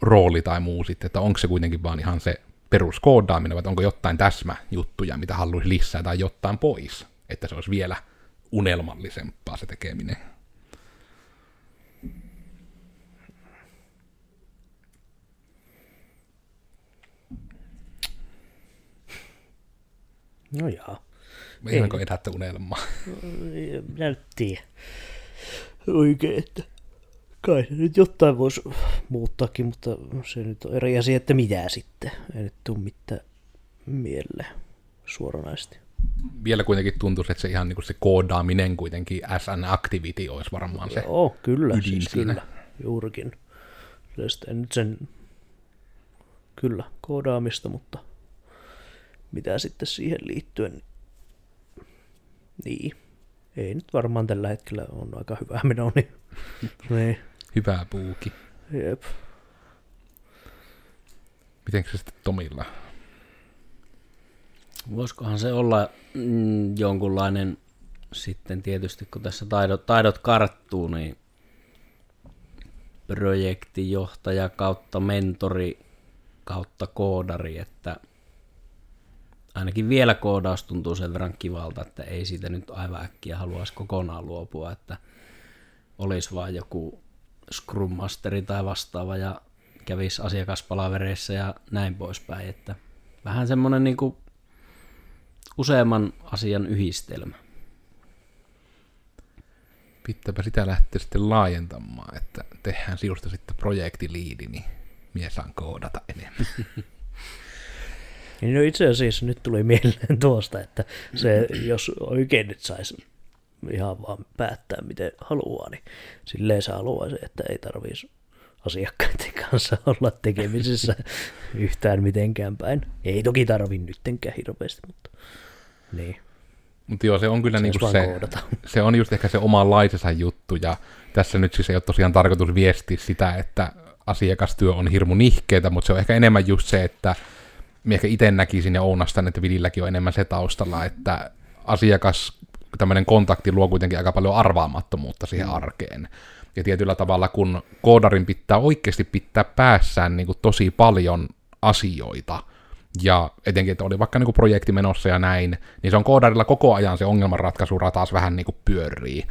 rooli tai muu sitten, että onko se kuitenkin vaan ihan se peruskoodaaminen, vai onko jotain täsmäjuttuja, mitä haluaisi lisää tai jotain pois, että se olisi vielä unelmallisempaa se tekeminen. No jaa. Meinaanko etättä unelmaa? Minä nyt tiedä oikein, että kai se nyt jotain voisi muuttaakin, mutta se nyt on eri asia, että mitä sitten. Ei nyt tule mitään mieleen suoranaisesti. Vielä kuitenkin tuntuisi, että se ihan niin kuin se koodaaminen kuitenkin as an activity olisi varmaan se. Joo, kyllä, ydin siis siinä. kyllä, juurikin. Sitten nyt sen, kyllä, koodaamista, mutta mitä sitten siihen liittyen, niin- ei nyt varmaan tällä hetkellä on aika hyvä meno, niin, niin Hyvä puuki. jep. Miten se sitten Tomilla? Voisikohan se olla mm, jonkunlainen sitten tietysti, kun tässä taidot, taidot karttuu, niin projektijohtaja kautta mentori kautta koodari, että ainakin vielä koodaus tuntuu sen verran kivalta, että ei siitä nyt aivan äkkiä haluaisi kokonaan luopua, että olisi vaan joku Scrum Masteri tai vastaava ja kävisi asiakaspalavereissa ja näin poispäin, että vähän semmoinen niin kuin useamman asian yhdistelmä. Pitääpä sitä lähteä sitten laajentamaan, että tehdään sinusta sitten projektiliidi, niin mies saa koodata enemmän. Niin no itse asiassa nyt tuli mieleen tuosta, että se, jos oikein nyt saisi ihan vaan päättää, miten haluaa, niin silleen se haluaisi, että ei tarvitsisi asiakkaiden kanssa olla tekemisissä yhtään mitenkään päin. Ei toki tarvi nyttenkään hirveästi, mutta niin. Mutta joo, se on kyllä Saisi niinku se, koodata. se on just ehkä se omanlaisensa juttu, ja tässä nyt siis ei ole tosiaan tarkoitus viestiä sitä, että asiakastyö on hirmu nihkeetä, mutta se on ehkä enemmän just se, että minä ehkä itse näkisin ja ounastan, että Vililläkin on enemmän se taustalla, että asiakas, tämmöinen kontakti luo kuitenkin aika paljon arvaamattomuutta siihen arkeen. Ja tietyllä tavalla, kun koodarin pitää oikeasti pitää päässään niin kuin tosi paljon asioita, ja etenkin, että oli vaikka niin kuin projekti menossa ja näin, niin se on koodarilla koko ajan se ongelmanratkaisura taas vähän niin kuin pyörii.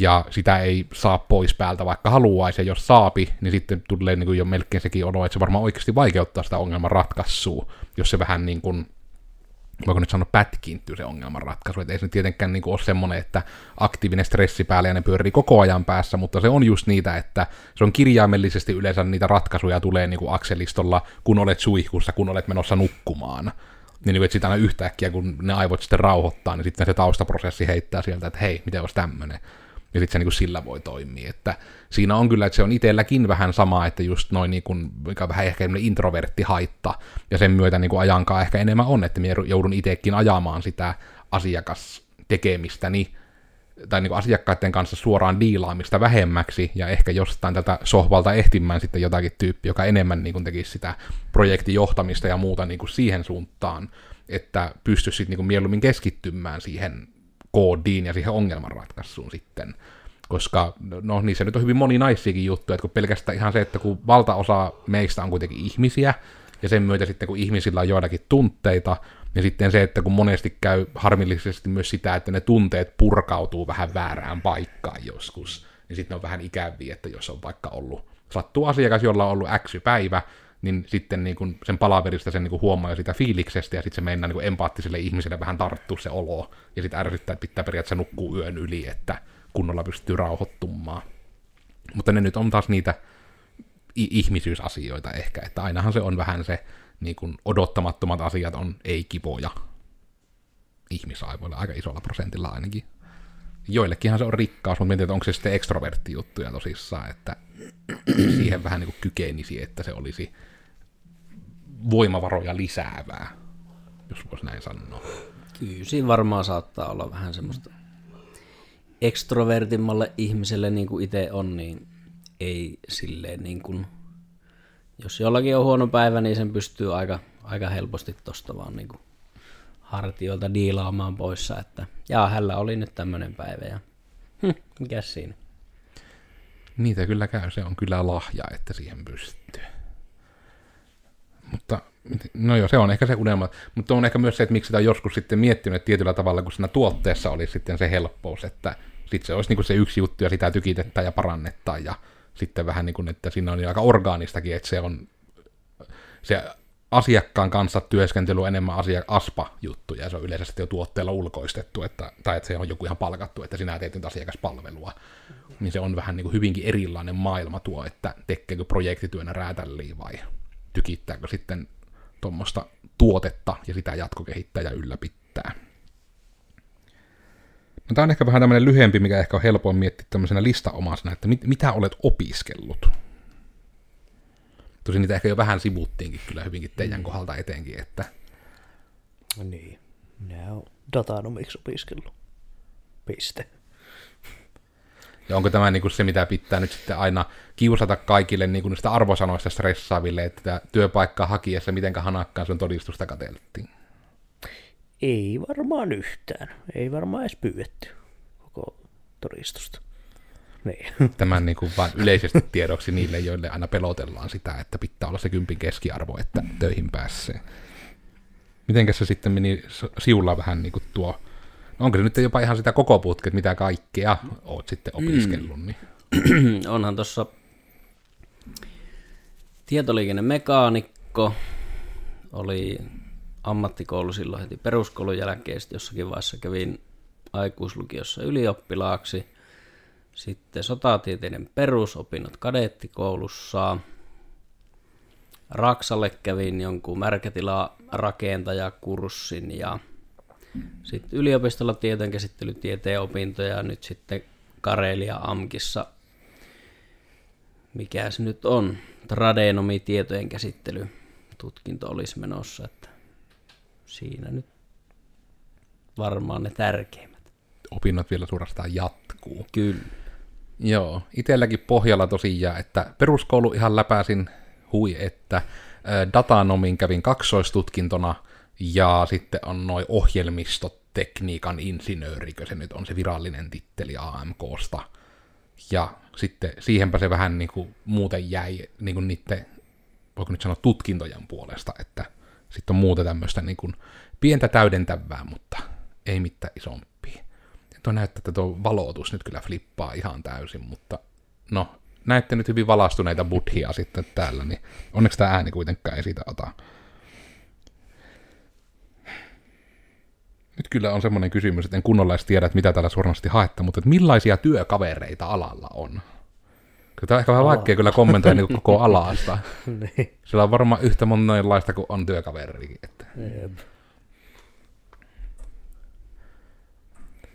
Ja sitä ei saa pois päältä, vaikka haluaisi, ja jos saapi, niin sitten tulee niin kuin jo melkein sekin olo, että se varmaan oikeasti vaikeuttaa sitä ongelman ratkaisua, jos se vähän niin kuin voiko nyt sanoa pätkiintyy se ongelmanratkaisu, että ei se tietenkään niin kuin ole semmoinen, että aktiivinen stressi päällä ja ne pyörii koko ajan päässä, mutta se on just niitä, että se on kirjaimellisesti yleensä niitä ratkaisuja tulee niin kuin akselistolla, kun olet suihkussa, kun olet menossa nukkumaan. Niin, niin että sitten aina yhtäkkiä, kun ne aivot sitten rauhoittaa, niin sitten se taustaprosessi heittää sieltä, että hei, miten olisi tämmöinen. Ja sitten se niin sillä voi toimia. Että siinä on kyllä, että se on itselläkin vähän sama, että just noin niin kuin, mikä vähän ehkä introvertti haitta, ja sen myötä niin kuin ajankaan ehkä enemmän on, että minä joudun itsekin ajamaan sitä asiakastekemistäni, tai niin kuin asiakkaiden kanssa suoraan diilaamista vähemmäksi, ja ehkä jostain tätä sohvalta ehtimään sitten jotakin tyyppiä, joka enemmän niin kuin tekisi sitä projektijohtamista ja muuta niin kuin siihen suuntaan, että pystyisi sitten niin kuin mieluummin keskittymään siihen koodiin ja siihen ongelmanratkaisuun sitten. Koska no niissä nyt on hyvin moninaisiakin juttuja, että kun pelkästään ihan se, että kun valtaosa meistä on kuitenkin ihmisiä, ja sen myötä sitten kun ihmisillä on joillakin tunteita, niin sitten se, että kun monesti käy harmillisesti myös sitä, että ne tunteet purkautuu vähän väärään paikkaan joskus, niin sitten on vähän ikäviä, että jos on vaikka ollut, sattuu asiakas, jolla on ollut X päivä, niin sitten niin kuin sen palaverista sen niin kuin huomaa jo sitä fiiliksestä, ja sitten se mennään niin kuin empaattiselle ihmiselle vähän tarttuu se olo, ja sitten ärsyttää, että pitää periaatteessa nukkuu yön yli, että kunnolla pystyy rauhoittumaan. Mutta ne nyt on taas niitä ihmisyysasioita ehkä, että ainahan se on vähän se niin kuin odottamattomat asiat on ei-kivoja ihmisaivoille aika isolla prosentilla ainakin. Joillekinhan se on rikkaus, mutta mietin, että onko se sitten ekstrovertti juttuja tosissaan, että siihen vähän niin kuin kykenisi, että se olisi voimavaroja lisäävää, jos voisi näin sanoa. Kyllä siinä varmaan saattaa olla vähän semmoista ekstrovertimmalle ihmiselle niin kuin itse on, niin ei silleen niin kuin, jos jollakin on huono päivä, niin sen pystyy aika, aika helposti tosta vaan niin kuin hartioilta diilaamaan poissa, että jaa, hänellä oli nyt tämmöinen päivä ja hm, mikäs siinä. Niitä kyllä käy, se on kyllä lahja, että siihen pystyy. No joo, se on ehkä se unelma. Mutta on ehkä myös se, että miksi sitä on joskus sitten miettinyt tietyllä tavalla, kun siinä tuotteessa oli sitten se helppous, että sitten se olisi niin kuin se yksi juttu ja sitä tykitetään ja parannetaan ja sitten vähän niin kuin, että siinä on aika orgaanistakin, että se on se asiakkaan kanssa työskentely on enemmän asia, aspa-juttu, ja se on yleensä sitten jo tuotteella ulkoistettu, että, tai että se on joku ihan palkattu, että sinä teet nyt asiakaspalvelua. Niin se on vähän niin kuin hyvinkin erilainen maailma tuo, että tekeekö projektityönä räätälliin vai tykittääkö sitten tuommoista tuotetta ja sitä jatkokehittää ja ylläpittää. No, tämä on ehkä vähän tämmöinen lyhyempi, mikä ehkä on helpoin miettiä tämmöisenä listaomaisena, että mit, mitä olet opiskellut. Tosin niitä ehkä jo vähän sivuttiinkin kyllä hyvinkin teidän kohdalta etenkin, että Niin. Minä olen datanomiksi opiskellut. Piste. Ja onko tämä niin kuin se, mitä pitää nyt sitten aina kiusata kaikille niin kuin niistä arvosanoista stressaaville, että työpaikkaa hakiessa mitenkä hanakkaan sun todistusta katseltiin. Ei varmaan yhtään. Ei varmaan edes pyydetty koko todistusta. Niin. Tämän niin kuin vain yleisesti tiedoksi niille, joille aina pelotellaan sitä, että pitää olla se kympin keskiarvo, että töihin pääsee. Mitenkäs se sitten meni siulla vähän niin kuin tuo, onko se nyt jopa ihan sitä koko putket, mitä kaikkea oot sitten opiskellut, niin? Onhan tuossa tietoliikennemekaanikko, oli ammattikoulu silloin heti peruskoulun jälkeen, sitten jossakin vaiheessa kävin aikuislukiossa ylioppilaaksi, sitten sotatieteiden perusopinnot kadeettikoulussa, Raksalle kävin jonkun märkätilarakentajakurssin ja sitten yliopistolla tietojenkäsittelytieteen opintoja ja nyt sitten Karelia Amkissa mikä se nyt on, tradenomi tietojen käsittely tutkinto olisi menossa, että siinä nyt varmaan ne tärkeimmät. opinnot vielä suorastaan jatkuu. Kyllä. Joo, itselläkin pohjalla tosiaan, että peruskoulu ihan läpäisin hui, että datanomin kävin kaksoistutkintona ja sitten on noin ohjelmistotekniikan insinöörikö, se nyt on se virallinen titteli AMKsta. Ja sitten siihenpä se vähän niin kuin muuten jäi niin kuin niiden, voiko nyt sanoa tutkintojen puolesta, että sitten on muuta tämmöistä niin kuin pientä täydentävää, mutta ei mitään isompia. Tuo näyttää, että tuo valotus nyt kyllä flippaa ihan täysin, mutta no, näette nyt hyvin valastuneita buddhia sitten täällä, niin onneksi tämä ääni kuitenkaan ei siitä ota. Nyt kyllä on semmoinen kysymys, että en kunnolla edes tiedä, että mitä täällä suoranaisesti haette, mutta että millaisia työkavereita alalla on? Kyllä tämä on ehkä vähän vaikea kyllä kommentoida niin koko alasta. niin. Sillä on varmaan yhtä monenlaista kuin on työkaverikin. Että. Jep.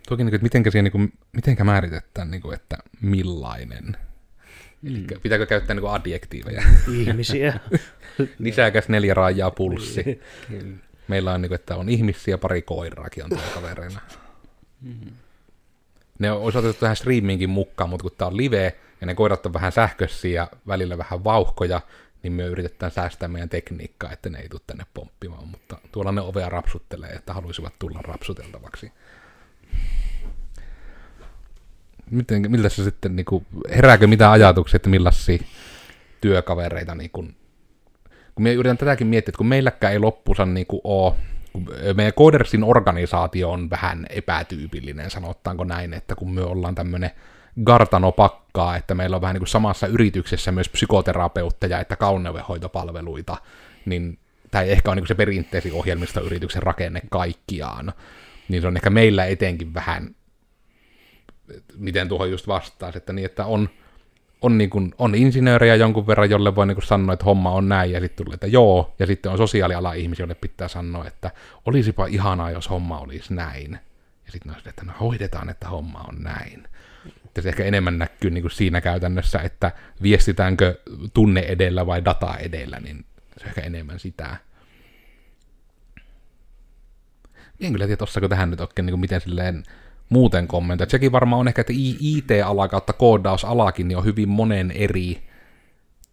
Toki, niin kuin, että mitenkä, siihen, niin kuin, mitenkä määritetään, niin kuin, että millainen. Mm. Pitääkö käyttää niin adjektiiveja? Ihmisiä. Lisäkäs neljä raajaa pulssi. Meillä on, niin kuin, että on ihmisiä, pari koiraakin on työkavereina. Ne on otettu tähän streaminkin mukaan, mutta kun tämä on live ja ne koirat on vähän sähköisiä ja välillä vähän vauhkoja, niin me yritetään säästää meidän tekniikkaa, että ne ei tule tänne pomppimaan, mutta tuolla ne ovea rapsuttelee, että haluaisivat tulla rapsuteltavaksi. Miten, miltä se sitten, niin kuin, herääkö mitä ajatuksia, että millaisia työkavereita, niin kuin, kun me yritän tätäkin miettiä, että kun meilläkään ei loppusa niin kuin ole, meidän Codersin organisaatio on vähän epätyypillinen, sanottaanko näin, että kun me ollaan tämmöinen Gartano-pakkaa, että meillä on vähän niin kuin samassa yrityksessä myös psykoterapeutteja että kauneudenhoitopalveluita, niin tämä ehkä ole niin se perinteisin ohjelmistoyrityksen rakenne kaikkiaan, niin se on ehkä meillä etenkin vähän, miten tuohon just vastaisi, että niin, että on, on, niin kuin, on insinöörejä jonkun verran, jolle voi niin kuin sanoa, että homma on näin, ja sitten tulee, että joo, ja sitten on sosiaaliala ihmisiä, joille pitää sanoa, että olisipa ihanaa, jos homma olisi näin. Ja sitten on että no hoidetaan, että homma on näin. Että se ehkä enemmän näkyy niin kuin siinä käytännössä, että viestitäänkö tunne edellä vai data edellä, niin se on ehkä enemmän sitä. En kyllä tiedä, osaako tähän nyt oikein niin kuin miten silleen muuten kommentoida. Sekin varmaan on ehkä, että IT-ala kautta koodausalakin niin on hyvin monen eri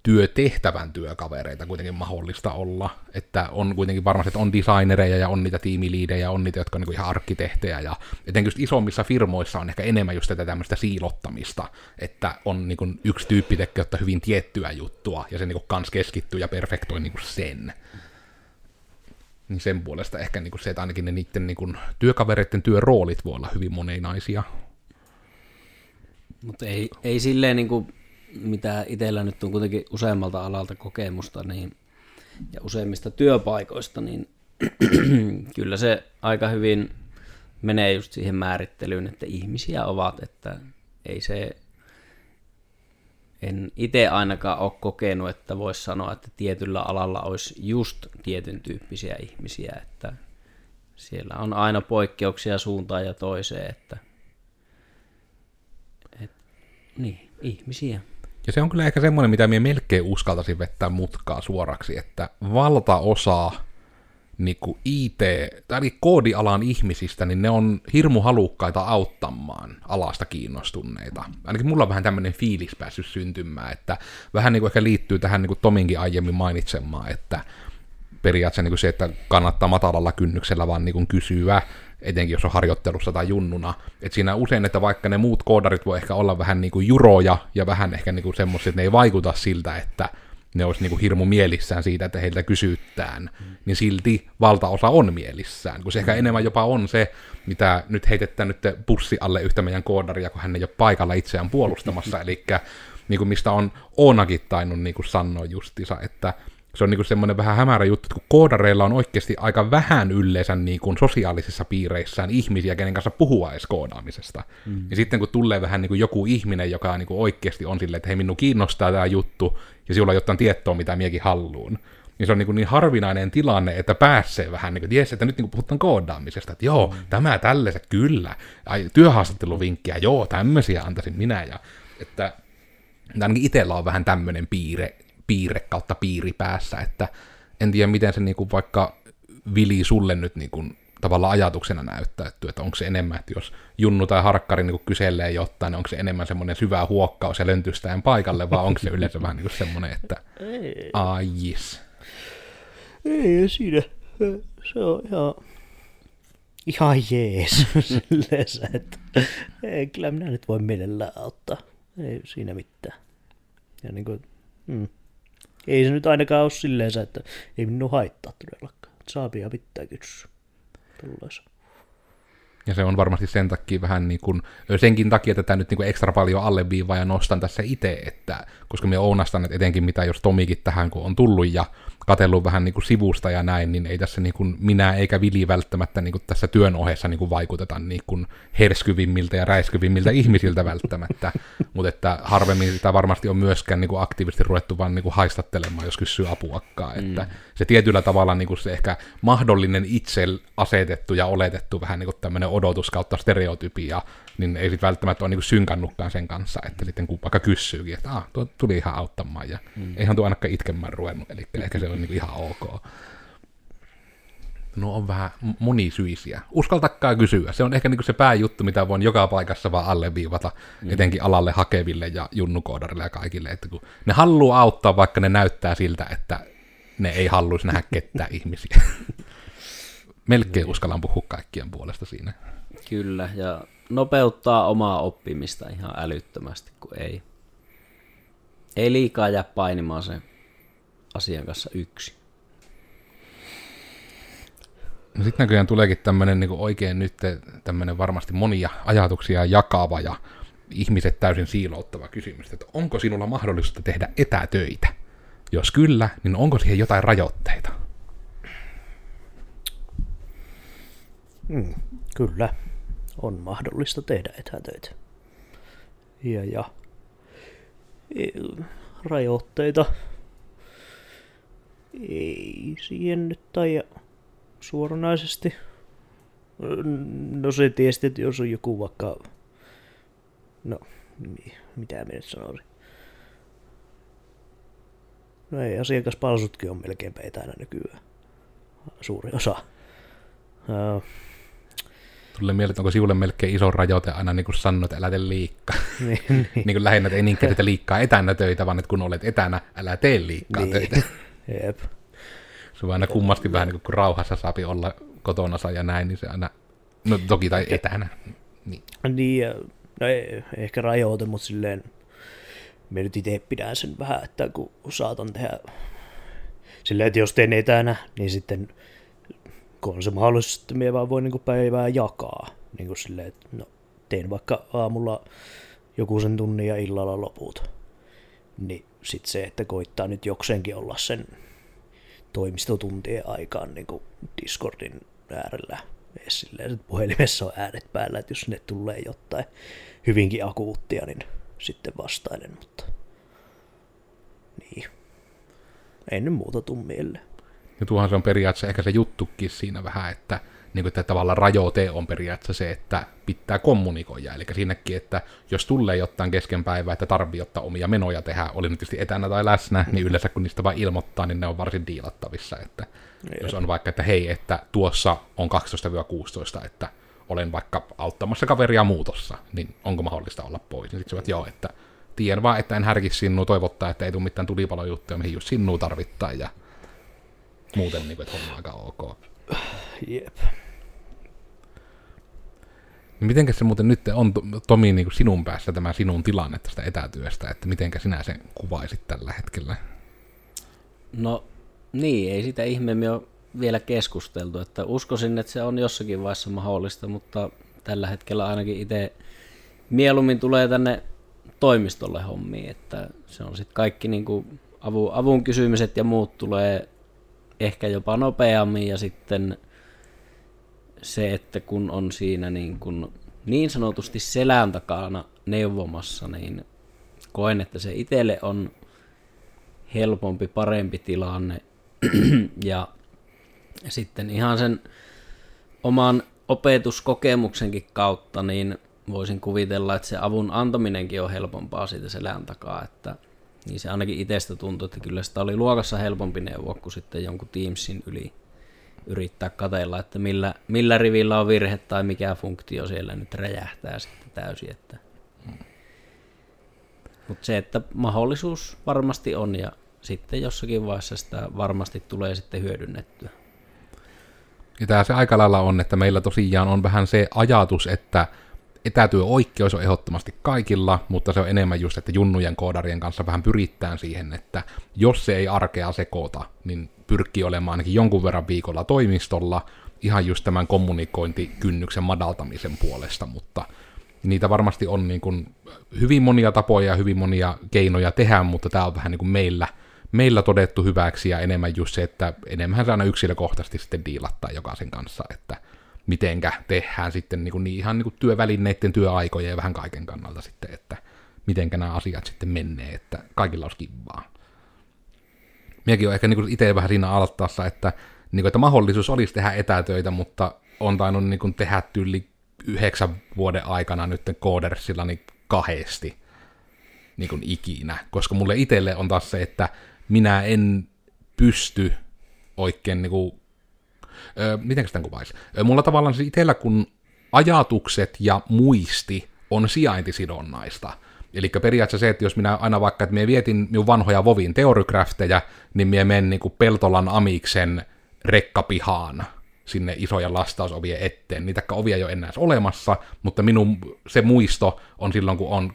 työtehtävän työkavereita kuitenkin mahdollista olla. Että on kuitenkin varmasti, että on designereja ja on niitä tiimiliidejä, on niitä, jotka on niin ihan arkkitehtejä. Ja etenkin isommissa firmoissa on ehkä enemmän just tätä tämmöistä siilottamista, että on niin yksi tyyppi tekee hyvin tiettyä juttua ja se niin kans keskittyy ja perfektoi niin sen. Niin sen puolesta ehkä niin kuin se, että ainakin ne niiden niin kuin työkavereiden työroolit voi olla hyvin monenaisia. Mutta ei, ei silleen niin kuin, mitä itsellä nyt on kuitenkin useammalta alalta kokemusta niin, ja useimmista työpaikoista, niin kyllä se aika hyvin menee just siihen määrittelyyn, että ihmisiä ovat, että ei se, en itse ainakaan ole kokenut, että voisi sanoa, että tietyllä alalla olisi just tietyn tyyppisiä ihmisiä, että siellä on aina poikkeuksia suuntaan ja toiseen, että et, niin, ihmisiä. Ja se on kyllä ehkä semmoinen, mitä minä melkein uskaltaisin vettää mutkaa suoraksi, että valtaosa niin kuin IT, tai koodialan ihmisistä, niin ne on hirmu halukkaita auttamaan alasta kiinnostuneita. Ainakin mulla on vähän tämmöinen fiilis päässyt syntymään, että vähän niin kuin ehkä liittyy tähän niin kuin Tominkin aiemmin mainitsemaan, että periaatteessa niin kuin se, että kannattaa matalalla kynnyksellä vaan niin kuin kysyä, etenkin jos on harjoittelussa tai junnuna. Et siinä usein, että vaikka ne muut koodarit voi ehkä olla vähän niin kuin juroja ja vähän ehkä niin kuin semmoisia, että ne ei vaikuta siltä, että ne olisi niin kuin hirmu mielissään siitä, että heiltä kysyttään, mm. niin silti valtaosa on mielissään, kun se ehkä enemmän jopa on se, mitä nyt heitetään nyt pussi alle yhtä meidän koodaria, kun hän ei ole paikalla itseään puolustamassa, eli niin kuin mistä on Oonakin tainnut niin sanoa justiinsa, että se on niin semmoinen vähän hämärä juttu, että kun koodareilla on oikeasti aika vähän yleensä niin kuin sosiaalisissa piireissään ihmisiä, kenen kanssa puhua edes koodaamisesta. Mm. Ja sitten kun tulee vähän niin kuin joku ihminen, joka niin kuin oikeasti on silleen, että hei, minun kiinnostaa tämä juttu, ja sinulla on jotain tietoa, mitä miekin halluun, niin se on niin, kuin niin harvinainen tilanne, että pääsee vähän niin kuin, ties, että nyt niin kuin puhutaan koodaamisesta, että joo, mm. tämä tällaiset, kyllä, Ai, työhaastatteluvinkkiä, joo, tämmöisiä antaisin minä, ja että ainakin itsellä on vähän tämmöinen piirre, piirre kautta piiri päässä, että en tiedä miten se niinku vaikka Vili sulle nyt niinku tavallaan ajatuksena näyttäytyy, että onko se enemmän, että jos Junnu tai Harkkari niin kyselee jotain, niin onko se enemmän semmoinen syvä huokkaus ja löntystäen paikalle, vai onko se yleensä vähän niin semmoinen, että ajis. Ei siinä. Se on ihan, ihan jees. Silleensä, että ei, kyllä minä nyt voin mielellään auttaa. Ei siinä mitään. Ja niin kuin, mm. Ei se nyt ainakaan ole silleen, että ei minun haittaa todellakaan. Saapia pitää kysyä. Ja se on varmasti sen takia vähän niin kuin, senkin takia tätä nyt niin kuin ekstra paljon alleviivaa ja nostan tässä itse, että koska me ounastan, että etenkin mitä jos Tomikin tähän kun on tullut ja katsellut vähän niin kuin sivusta ja näin, niin ei tässä niin kuin minä eikä Vili välttämättä niin kuin tässä työn ohessa niin kuin vaikuteta niin kuin herskyvimmiltä ja räiskyvimmiltä ihmisiltä välttämättä, mutta että harvemmin sitä varmasti on myöskään niin kuin aktiivisesti ruvettu vaan niin kuin haistattelemaan, jos kysyy apuakkaa, mm. että se tietyllä tavalla niin kuin se ehkä mahdollinen itse asetettu ja oletettu vähän niin kuin tämmöinen odotus kautta stereotypia, niin ei sitten välttämättä ole niin synkannutkaan sen kanssa, että sitten kun vaikka kysyykin, että ah, tuo tuli ihan auttamaan ja mm. eihän tuo ainakaan itkemään ruvennut, eli ehkä se on niin ihan ok. No on vähän monisyisiä. Uskaltakaa kysyä. Se on ehkä niin se pääjuttu, mitä voin joka paikassa vaan alleviivata, mm. etenkin alalle hakeville ja junnukoodarille ja kaikille. Että kun ne haluaa auttaa, vaikka ne näyttää siltä, että ne ei haluaisi nähdä ketään ihmisiä. Melkein niin. uskallan puhua kaikkien puolesta siinä. Kyllä, ja nopeuttaa omaa oppimista ihan älyttömästi, kun ei, ei liikaa jää painimaan sen asian kanssa yksi. No sitten näköjään tuleekin tämmöinen niin oikein nyt tämmöinen varmasti monia ajatuksia jakava ja ihmiset täysin siilouttava kysymys, että onko sinulla mahdollista tehdä etätöitä? Jos kyllä, niin onko siihen jotain rajoitteita? Mm, kyllä, on mahdollista tehdä etätöitä. Ja, ja e, rajoitteita ei siihen nyt tai suoranaisesti. No se tietysti, että jos on joku vaikka, no mitä minä nyt sanoisin. No ei, asiakaspalvelutkin on melkein etänä nykyään. Suuri osa. Uh, Tulee mieleen, että onko sinulle melkein iso rajoite aina niin kuin sanoo, että älä tee liikkaa. niin, niin. niin kuin lähinnä, että ei niinkään tehdä liikkaa etänä töitä, vaan että kun olet etänä, älä tee liikkaa niin. töitä. Jep. Se on aina kummasti vähän niin kuin, kun rauhassa saapi olla kotona ja näin, niin se aina, no toki tai etänä. Niin, niin no ei, ehkä rajoite, mutta silleen, me nyt itse pidän sen vähän, että kun saatan tehdä silleen, että jos teen etänä, niin sitten kun on se mahdollisuus, että minä vaan voin niin päivää jakaa. Niin kuin silleen, että no, teen vaikka aamulla joku sen tunnin ja illalla loput. Niin sitten se, että koittaa nyt jokseenkin olla sen toimistotuntien aikaan niin kuin Discordin äärellä edes silleen, että puhelimessa on äänet päällä, että jos sinne tulee jotain hyvinkin akuuttia, niin sitten vastailen, mutta niin. Ei nyt muuta tuu mieleen. Ja tuohan se on periaatteessa ehkä se juttukin siinä vähän, että, niin kuin, että tavallaan rajoite on periaatteessa se, että pitää kommunikoida. Eli siinäkin, että jos tulee jotain kesken päivää, että tarvii ottaa omia menoja tehdä, oli nyt tietysti etänä tai läsnä, niin yleensä kun niistä vain ilmoittaa, niin ne on varsin diilattavissa. Että Jep. jos on vaikka, että hei, että tuossa on 12-16, että olen vaikka auttamassa kaveria muutossa, niin onko mahdollista olla pois? Niin sitten että joo, että tiedän vaan, että en härkisi sinua toivottaa, että ei tule mitään tulipalojuttuja, mihin just sinua tarvittaa ja muuten, niin kuin, että homma on aika ok. Jep. Niin mitenkä se muuten nyt on, Tomi, niin kuin sinun päässä tämä sinun tilanne tästä etätyöstä, että mitenkä sinä sen kuvaisit tällä hetkellä? No niin, ei sitä ihmeemmin ole vielä keskusteltu, että uskoisin, että se on jossakin vaiheessa mahdollista, mutta tällä hetkellä ainakin itse mieluummin tulee tänne toimistolle hommiin, että se on sitten kaikki niin kuin avun, avun kysymiset ja muut tulee ehkä jopa nopeammin ja sitten se, että kun on siinä niin, kuin niin sanotusti selän takana neuvomassa, niin koen, että se itselle on helpompi, parempi tilanne. Ja sitten ihan sen oman opetuskokemuksenkin kautta, niin voisin kuvitella, että se avun antaminenkin on helpompaa siitä selän takaa, että niin se ainakin itsestä tuntuu, että kyllä sitä oli luokassa helpompi neuvoa kuin sitten jonkun Teamsin yli yrittää katella, että millä, millä rivillä on virhe tai mikä funktio siellä nyt räjähtää sitten täysin. Että. Mutta se, että mahdollisuus varmasti on ja sitten jossakin vaiheessa sitä varmasti tulee sitten hyödynnettyä. Ja tämä se aika lailla on, että meillä tosiaan on vähän se ajatus, että etätyöoikeus on ehdottomasti kaikilla, mutta se on enemmän just, että junnujen koodarien kanssa vähän pyritään siihen, että jos se ei arkea sekoita, niin pyrkii olemaan ainakin jonkun verran viikolla toimistolla, ihan just tämän kommunikointikynnyksen madaltamisen puolesta, mutta niitä varmasti on niin kuin hyvin monia tapoja ja hyvin monia keinoja tehdä, mutta tämä on vähän niin kuin meillä, meillä todettu hyväksi ja enemmän just se, että enemmän se aina yksilökohtaisesti sitten diilattaa jokaisen kanssa, että mitenkä tehdään sitten niin kuin niin ihan niin kuin työvälineiden, työaikojen ja vähän kaiken kannalta sitten, että mitenkä nämä asiat sitten menee, että kaikilla olisi kivaa. Minäkin olen ehkä niin itse vähän siinä altaassa, että, niin kuin, että mahdollisuus olisi tehdä etätöitä, mutta on tainnut niin kuin tehdä yli yhdeksän vuoden aikana nyt koodersilla niin kahdesti niin kuin ikinä, koska mulle itselle on taas se, että minä en pysty oikein niin kuin, miten sitä kuvaisi? Mulla tavallaan siis itsellä kun ajatukset ja muisti on sijaintisidonnaista, Eli periaatteessa se, että jos minä aina vaikka, että minä vietin minun vanhoja Vovin teorycrafteja, niin minä menen niin Peltolan Amiksen rekkapihaan sinne isoja lastausovien eteen. Niitä ovia ei ole enää olemassa, mutta minun se muisto on silloin, kun on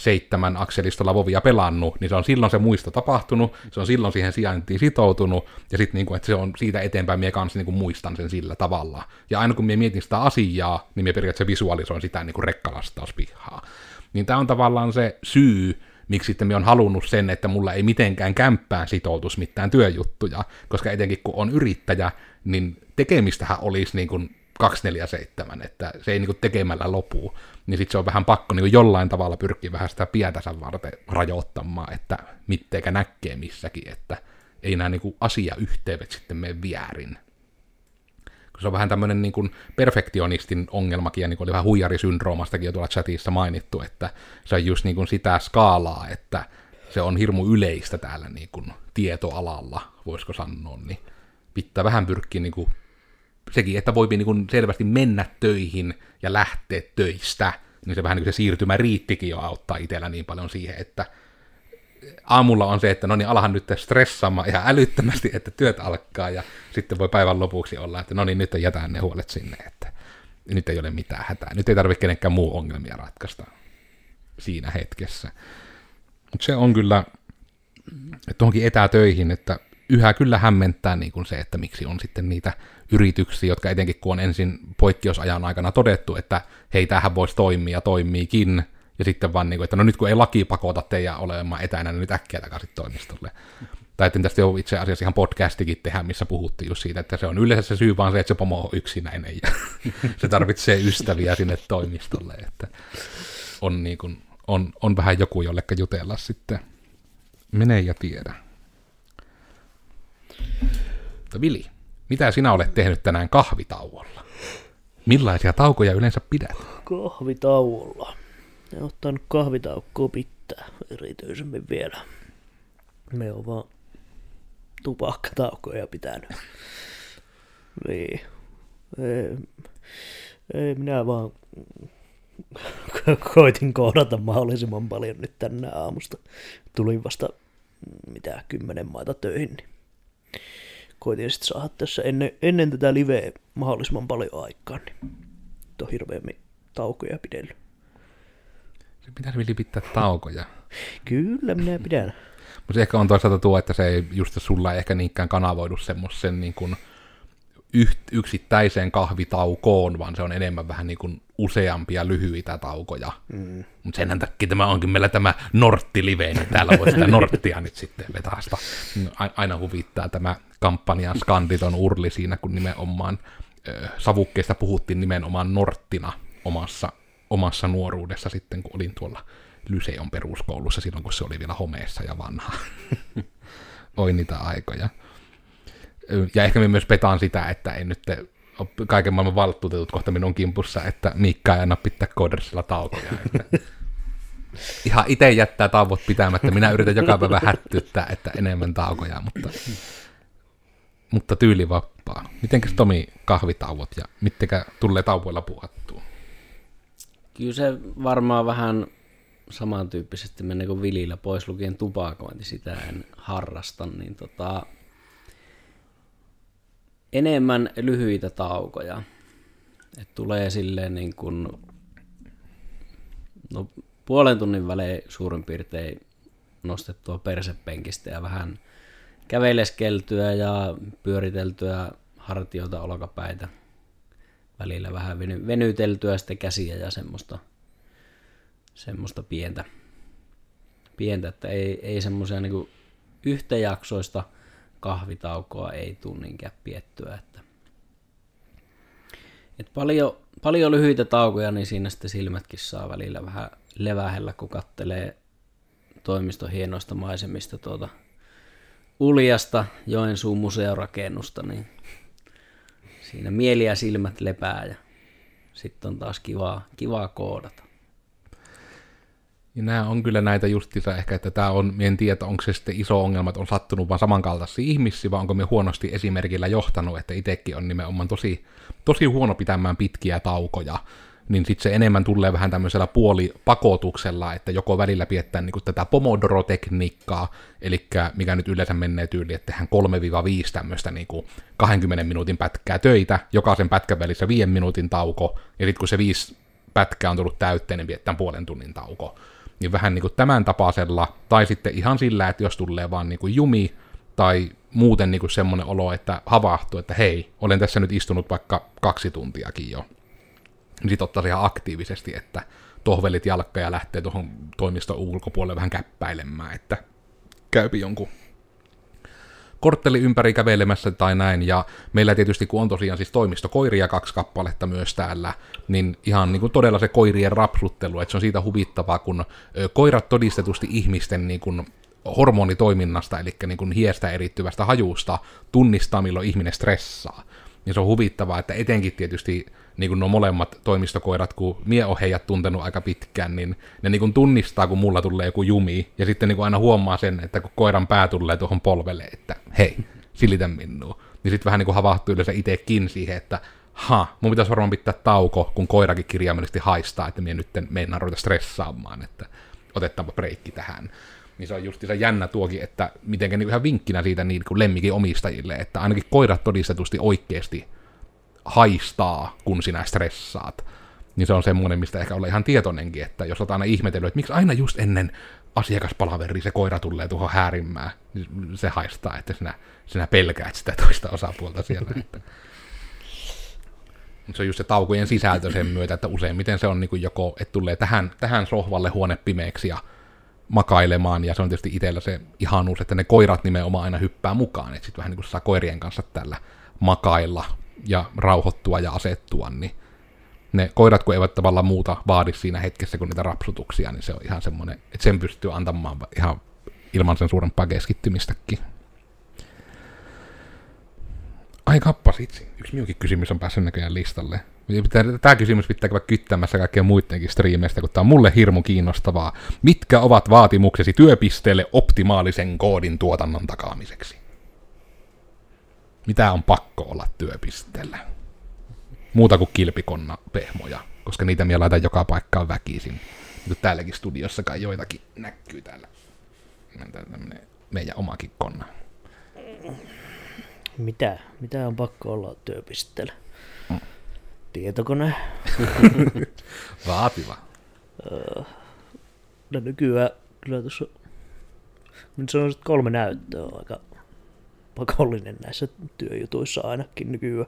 2007 akselistolla Vovia pelannut, niin se on silloin se muisto tapahtunut, se on silloin siihen sijaintiin sitoutunut, ja sitten niin kuin, että se on siitä eteenpäin, minä kanssa niin kuin muistan sen sillä tavalla. Ja aina kun minä mietin sitä asiaa, niin minä periaatteessa visualisoin sitä niin kuin rekkalastauspihaa. Niin tämä on tavallaan se syy, miksi sitten minä on halunnut sen, että mulla ei mitenkään kämppään sitoutus mitään työjuttuja, koska etenkin kun on yrittäjä, niin tekemistähän olisi niin kuin 247, että se ei niin tekemällä lopu, niin sitten se on vähän pakko niin jollain tavalla pyrkiä vähän sitä pientänsä varten rajoittamaan, että mitteikä näkee missäkin, että ei nämä niin asiayhteydet sitten mene vierin. Se on vähän tämmöinen niin perfektionistin ongelmakin, ja niin kuin oli vähän huijarisyndroomastakin jo tuolla chatissa mainittu, että se on just niin kuin sitä skaalaa, että se on hirmu yleistä täällä niin kuin tietoalalla, voisiko sanoa, niin pitää vähän pyrkiä niin kuin, sekin, että voi niin kuin selvästi mennä töihin ja lähteä töistä, niin se vähän niin kuin se siirtymä riittikin jo auttaa itsellä niin paljon siihen, että aamulla on se, että no niin, alahan nyt stressaamaan ihan älyttömästi, että työt alkaa, ja sitten voi päivän lopuksi olla, että no niin, nyt jätään ne huolet sinne, että nyt ei ole mitään hätää. Nyt ei tarvitse kenenkään muu ongelmia ratkaista siinä hetkessä. Mutta se on kyllä, että tuohonkin etätöihin, että yhä kyllä hämmentää niin kuin se, että miksi on sitten niitä yrityksiä, jotka etenkin kun on ensin poikkeusajan aikana todettu, että hei, tähän voisi toimia toimiikin, ja sitten vaan niin kuin, että no nyt kun ei laki pakota teidän olemaan etänä, niin nyt äkkiä takaisin toimistolle. Tai että tästä jo itse asiassa ihan podcastikin tehdä, missä puhuttiin just siitä, että se on yleensä se syy vaan se, että se pomo on yksinäinen ja se tarvitsee ystäviä sinne toimistolle, että on, niin kuin, on, on vähän joku, jollekka jutella sitten. Mene ja tiedä. Mutta Vili, mitä sinä olet tehnyt tänään kahvitauolla? Millaisia taukoja yleensä pidät? Kahvitauolla. En ottanut kahvitaukkoa pitää erityisemmin vielä. Me on vaan tupakkataukoja pitänyt. Niin. Ei, ei minä vaan koitin kohdata mahdollisimman paljon nyt tänä aamusta. Tulin vasta mitä kymmenen maita töihin, niin koitin sitten saada tässä ennen, ennen tätä liveä mahdollisimman paljon aikaa, niin nyt on hirveämmin taukoja pidellyt. Pitäisi Vili pitää taukoja. Kyllä minä pidän. Mutta ehkä on toisaalta tuo, että se ei just ehkä ehkä niinkään kanavoidu semmoisen niin kuin yksittäiseen kahvitaukoon, vaan se on enemmän vähän niin kuin useampia lyhyitä taukoja. Mm. Mutta sen takia tämä onkin meillä tämä Nortti-live, niin täällä voi sitä Norttia nyt sitten vetästä. Aina huvittaa tämä kampanjan skanditon urli siinä, kun nimenomaan savukkeista puhuttiin nimenomaan Norttina omassa, omassa nuoruudessa sitten, kun olin tuolla Lyseon peruskoulussa silloin, kun se oli vielä homeessa ja vanha. Oi niitä aikoja. Ja ehkä me myös petaan sitä, että ei nyt kaiken maailman valtuutetut kohta minun kimpussa, että Miikka ei anna pitää koodersilla taukoja. Että ihan itse jättää tauot pitämättä. Minä yritän joka päivä hättyttää, että enemmän taukoja, mutta, mutta tyyli vappaa. Mitenkäs Tomi kahvitauot ja mittekä tulee tauoilla puhattua? Kyllä se varmaan vähän samantyyppisesti menee kuin vilillä pois lukien tupakointi, sitä en harrasta, niin tota, enemmän lyhyitä taukoja. Et tulee silleen niin kuin, no, puolen tunnin välein suurin piirtein nostettua persepenkistä ja vähän käveleskeltyä ja pyöriteltyä hartioita, olkapäitä. Välillä vähän veny, venyteltyä sitten käsiä ja semmoista, semmoista pientä, pientä, että ei, ei semmoisia niin yhtäjaksoista – kahvitaukoa ei tule niinkään piettyä. Että, et paljon, paljon lyhyitä taukoja, niin siinä sitten silmätkin saa välillä vähän levähellä, kun kattelee toimiston hienoista maisemista tuota Uljasta Joensuun museorakennusta, niin siinä mieli ja silmät lepää ja sitten on taas kivaa, kivaa koodata. Ja nämä on kyllä näitä justiinsa ehkä, että tämä on, en tiedä, onko se sitten iso ongelma, että on sattunut vaan samankaltaisia ihmisiä, vai onko me huonosti esimerkillä johtanut, että itsekin on nimenomaan tosi, tosi huono pitämään pitkiä taukoja, niin sitten se enemmän tulee vähän tämmöisellä puolipakotuksella, että joko välillä piettää niin tätä Pomodoro-tekniikkaa, eli mikä nyt yleensä menee tyyli, että tehdään 3-5 tämmöistä niin 20 minuutin pätkää töitä, jokaisen pätkän välissä 5 minuutin tauko, ja sitten kun se viisi pätkää on tullut täyteen, niin puolen tunnin tauko niin vähän niin kuin tämän tapaisella, tai sitten ihan sillä, että jos tulee vaan niin kuin jumi, tai muuten niin kuin semmoinen olo, että havahtuu, että hei, olen tässä nyt istunut vaikka kaksi tuntiakin jo. Niin sitten ottaisi ihan aktiivisesti, että tohvelit jalkka ja lähtee tuohon toimiston ulkopuolelle vähän käppäilemään, että käypi jonkun kortteli ympäri kävelemässä tai näin, ja meillä tietysti kun on tosiaan siis toimistokoiria kaksi kappaletta myös täällä, niin ihan niin kuin todella se koirien rapsuttelu, että se on siitä huvittavaa, kun koirat todistetusti ihmisten niin kuin hormonitoiminnasta, eli niin kuin hiestä erittyvästä hajusta, tunnistaa milloin ihminen stressaa. Niin se on huvittavaa, että etenkin tietysti niin kuin nuo molemmat toimistokoirat, kun mie on heidät tuntenut aika pitkään, niin ne niin kuin tunnistaa, kun mulla tulee joku jumi, ja sitten niin kuin aina huomaa sen, että kun koiran pää tulee tuohon polvelle, että hei, silitä minua. Niin sitten vähän niin kuin havahtuu yleensä itsekin siihen, että ha, mun pitäisi varmaan pitää tauko, kun koirakin kirjaimellisesti haistaa, että minä nyt meinaan ruveta stressaamaan, että otetaanpa breikki tähän. Niin se on just se jännä tuokin, että mitenkä niin ihan vinkkinä siitä niin kuin lemmikin omistajille, että ainakin koirat todistetusti oikeasti haistaa, kun sinä stressaat. Niin se on semmoinen, mistä ehkä olla ihan tietoinenkin, että jos olet aina ihmetellyt, että miksi aina just ennen asiakaspalaveri se koira tulee tuohon häärimään, niin se haistaa, että sinä, sinä pelkäät sitä toista osapuolta siellä. Että. Mut se on just se taukojen sisältö sen myötä, että useimmiten se on niin kuin joko, että tulee tähän, tähän sohvalle huone pimeäksi ja makailemaan, ja se on tietysti itsellä se ihanuus, että ne koirat nimenomaan aina hyppää mukaan, että sitten vähän niin kuin saa koirien kanssa tällä makailla ja rauhoittua ja asettua, niin ne koirat, kun eivät tavallaan muuta vaadi siinä hetkessä kuin niitä rapsutuksia, niin se on ihan semmoinen, että sen pystyy antamaan ihan ilman sen suurempaa keskittymistäkin. Ai kappas itse. Yksi minunkin kysymys on päässyt näköjään listalle. Tämä kysymys pitää käydä kyttämässä kaikkien muidenkin striimeistä, kun tämä on mulle hirmu kiinnostavaa. Mitkä ovat vaatimuksesi työpisteelle optimaalisen koodin tuotannon takaamiseksi? Mitä on pakko olla työpisteellä? Muuta kuin kilpikonna pehmoja, koska niitä minä laitan joka paikkaan väkisin. Nyt täälläkin studiossa kai joitakin näkyy täällä. Tämmönen meidän omakin konna. Mitä? Mitä on pakko olla työpisteellä? Tietokone. Vaativa. No nykyään kyllä tuossa, nyt sanoisin, että kolme näyttöä on aika pakollinen näissä työjutuissa ainakin nykyään.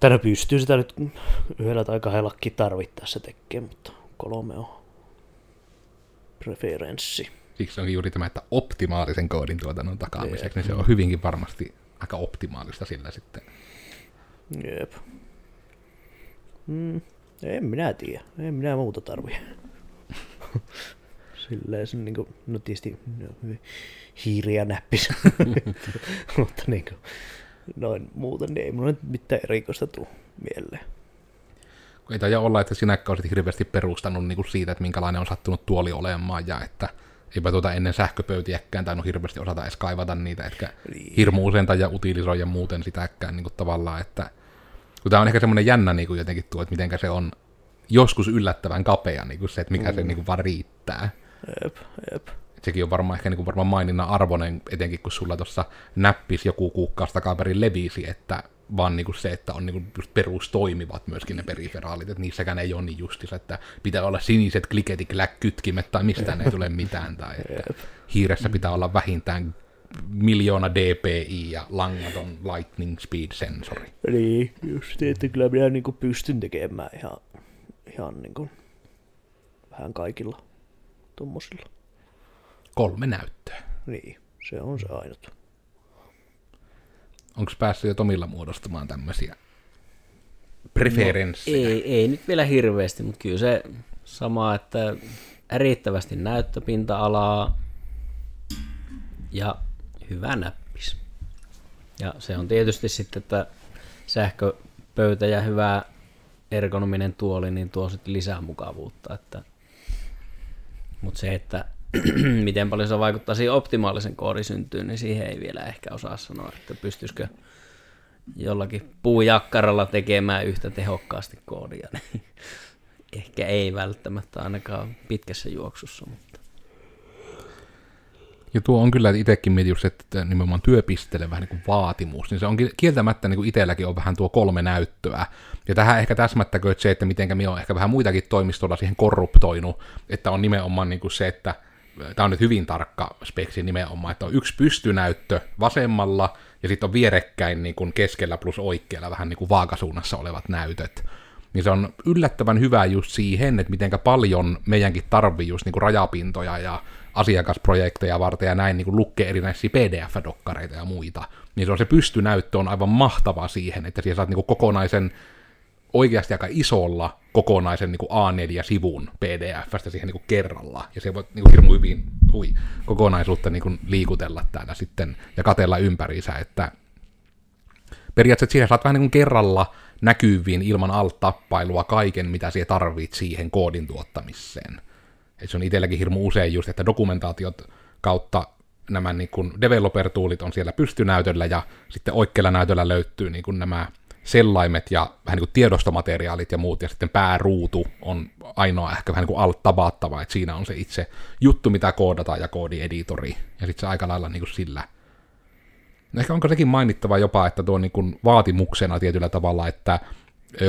Tänä pystyy sitä nyt yhdellä tai kahdellakin tarvittaessa tekemään, mutta kolme on preferenssi. Siksi onkin juuri tämä, että optimaalisen koodin tuotannon takaamiseksi, niin se on hyvinkin varmasti aika optimaalista sillä sitten. Jep. Mm, en minä tiedä. En minä muuta tarvii. Silleen se niinku, no tietysti no, hiiriä näppis. Mutta niinku, noin muuten, niin ei mulla nyt mitään erikoista tuu mieleen. Kun ei taida olla, että sinäkään olisit hirveästi perustanut niin kuin siitä, että minkälainen on sattunut tuoli olemaan, ja että eipä tuota ennen sähköpöytiäkään tainnut hirveästi osata edes kaivata niitä, etkä Niin. hirmu usein tai utilisoida muuten sitäkään niin kuin tavallaan, että kun tämä on ehkä semmoinen jännä niin kuin jotenkin tuo, että mitenkä se on joskus yllättävän kapea niin kuin se, että mikä mm. se niin kuin vaan riittää. Jep, jep. Sekin on varmaan ehkä niin kuin varmaan maininnan arvoinen, etenkin kun sulla tuossa näppis joku kuukausi takaperin levisi, että vaan niin kuin se, että on niin kuin just perustoimivat myöskin ne periferaalit, että niissäkään ei ole niin justis, että pitää olla siniset kliketikläkkytkimet tai mistään ei tule mitään, tai että hiiressä pitää olla vähintään miljoona dpi ja langaton lightning speed sensori. Niin, just että kyllä minä niinku pystyn tekemään ihan, ihan niinku vähän kaikilla tuommoisilla. Kolme näyttöä. Niin, se on se ainut. Onko päässyt jo Tomilla muodostamaan tämmöisiä preferenssejä? Ei, ei nyt vielä hirveästi, mutta kyllä se sama, että riittävästi näyttöpinta-alaa ja hyvä näppis. Ja se on tietysti sitten, että sähköpöytä ja hyvä ergonominen tuoli, niin tuo sitten lisää mukavuutta. Että... Mutta se, että miten paljon se vaikuttaa siihen optimaalisen koodin syntyyn, niin siihen ei vielä ehkä osaa sanoa, että pystyisikö jollakin puujakkaralla tekemään yhtä tehokkaasti koodia. Ehkä ei välttämättä ainakaan pitkässä juoksussa, mutta Ja tuo on kyllä itsekin mietin just, että nimenomaan työpisteelle vähän niin kuin vaatimus, niin se on kieltämättä niin kuin itselläkin on vähän tuo kolme näyttöä. Ja tähän ehkä täsmättäkö se, että mitenkä minä olen ehkä vähän muitakin toimistolla siihen korruptoinut, että on nimenomaan niin kuin se, että tämä on nyt hyvin tarkka speksi nimenomaan, että on yksi pystynäyttö vasemmalla, ja sitten on vierekkäin niin kuin keskellä plus oikealla vähän niin kuin vaakasuunnassa olevat näytöt. Niin se on yllättävän hyvä just siihen, että mitenkä paljon meidänkin tarvii just niin kuin rajapintoja ja asiakasprojekteja varten ja näin niin kuin lukee erinäisiä PDF-dokkareita ja muita. Niin se on se pystynäyttö on aivan mahtava siihen, että siellä saat niin kuin kokonaisen oikeasti aika isolla kokonaisen niin kuin A4-sivun PDFstä siihen niin kuin kerralla, ja se voi niin kuin hirmu hyvin ui, kokonaisuutta niin kuin liikutella täällä sitten ja katella ympäriinsä, että periaatteessa siihen saat vähän niin kuin kerralla näkyviin ilman alt-tappailua kaiken, mitä siihen tarvit siihen koodin tuottamiseen. Et se on itselläkin hirmu usein just, että dokumentaatiot kautta nämä niin kuin developer-tuulit on siellä pystynäytöllä, ja sitten oikealla näytöllä löytyy niin kuin nämä sellaimet ja vähän niin kuin tiedostomateriaalit ja muut, ja sitten pääruutu on ainoa ehkä vähän niin kuin alt-tabattava, että siinä on se itse juttu, mitä koodataan ja koodieditori, ja sitten se aika lailla niin kuin sillä. No ehkä onko sekin mainittava jopa, että tuo niin kuin vaatimuksena tietyllä tavalla, että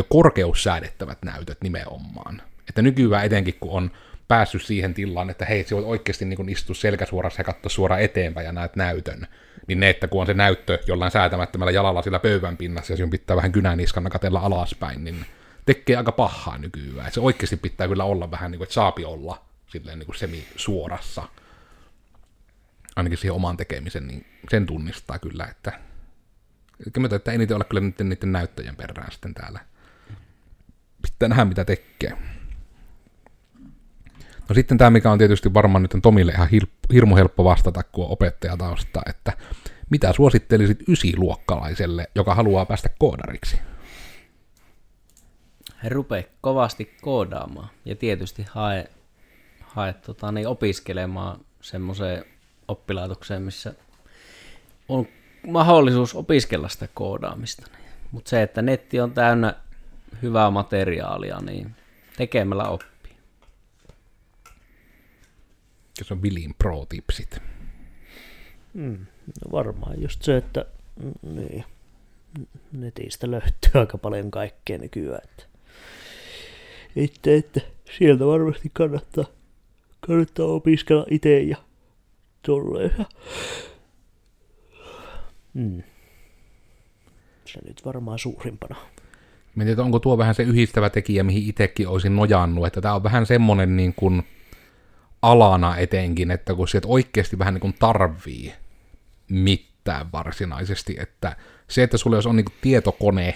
korkeussäädettävät näytöt nimenomaan. Että nykyään etenkin, kun on päässyt siihen tilaan, että hei, sä voit oikeasti niin istua selkäsuorassa ja katsoa suoraan eteenpäin ja näet näytön. Niin ne, että kun on se näyttö jollain säätämättömällä jalalla sillä pöydän pinnassa ja sinun pitää vähän kynäniskana katella alaspäin, niin tekee aika pahaa nykyään. Et se oikeasti pitää kyllä olla vähän niin kuin, että saapi olla silleen niin kuin semi-suorassa. Ainakin siihen oman tekemisen, niin sen tunnistaa kyllä, että Eli että eniten olla kyllä niiden, niiden näyttöjen perään sitten täällä. Pitää nähdä, mitä tekee. No sitten tämä, mikä on tietysti varmaan nyt Tomille ihan hir- hirmu helppo vastata, kun on opettajatausta, että mitä suosittelisit ysiluokkalaiselle, joka haluaa päästä koodariksi? He rupee kovasti koodaamaan ja tietysti hae, hae tota, niin opiskelemaan semmoiseen oppilaitokseen, missä on mahdollisuus opiskella sitä koodaamista. Mutta se, että netti on täynnä hyvää materiaalia, niin tekemällä oppii. Ja se on Vilin pro-tipsit. Mm, no varmaan just se, että mm, niin, netistä löytyy aika paljon kaikkea nykyään. Että, että, että sieltä varmasti kannattaa, kannattaa opiskella itse ja tolleen. Mm. Se nyt varmaan suurimpana. Tiedä, onko tuo vähän se yhdistävä tekijä, mihin itsekin olisin nojannut, että tämä on vähän semmonen niin kuin alana etenkin, että kun sieltä oikeasti vähän niin kuin tarvii mitään varsinaisesti, että se, että sulla jos on niin kuin tietokone,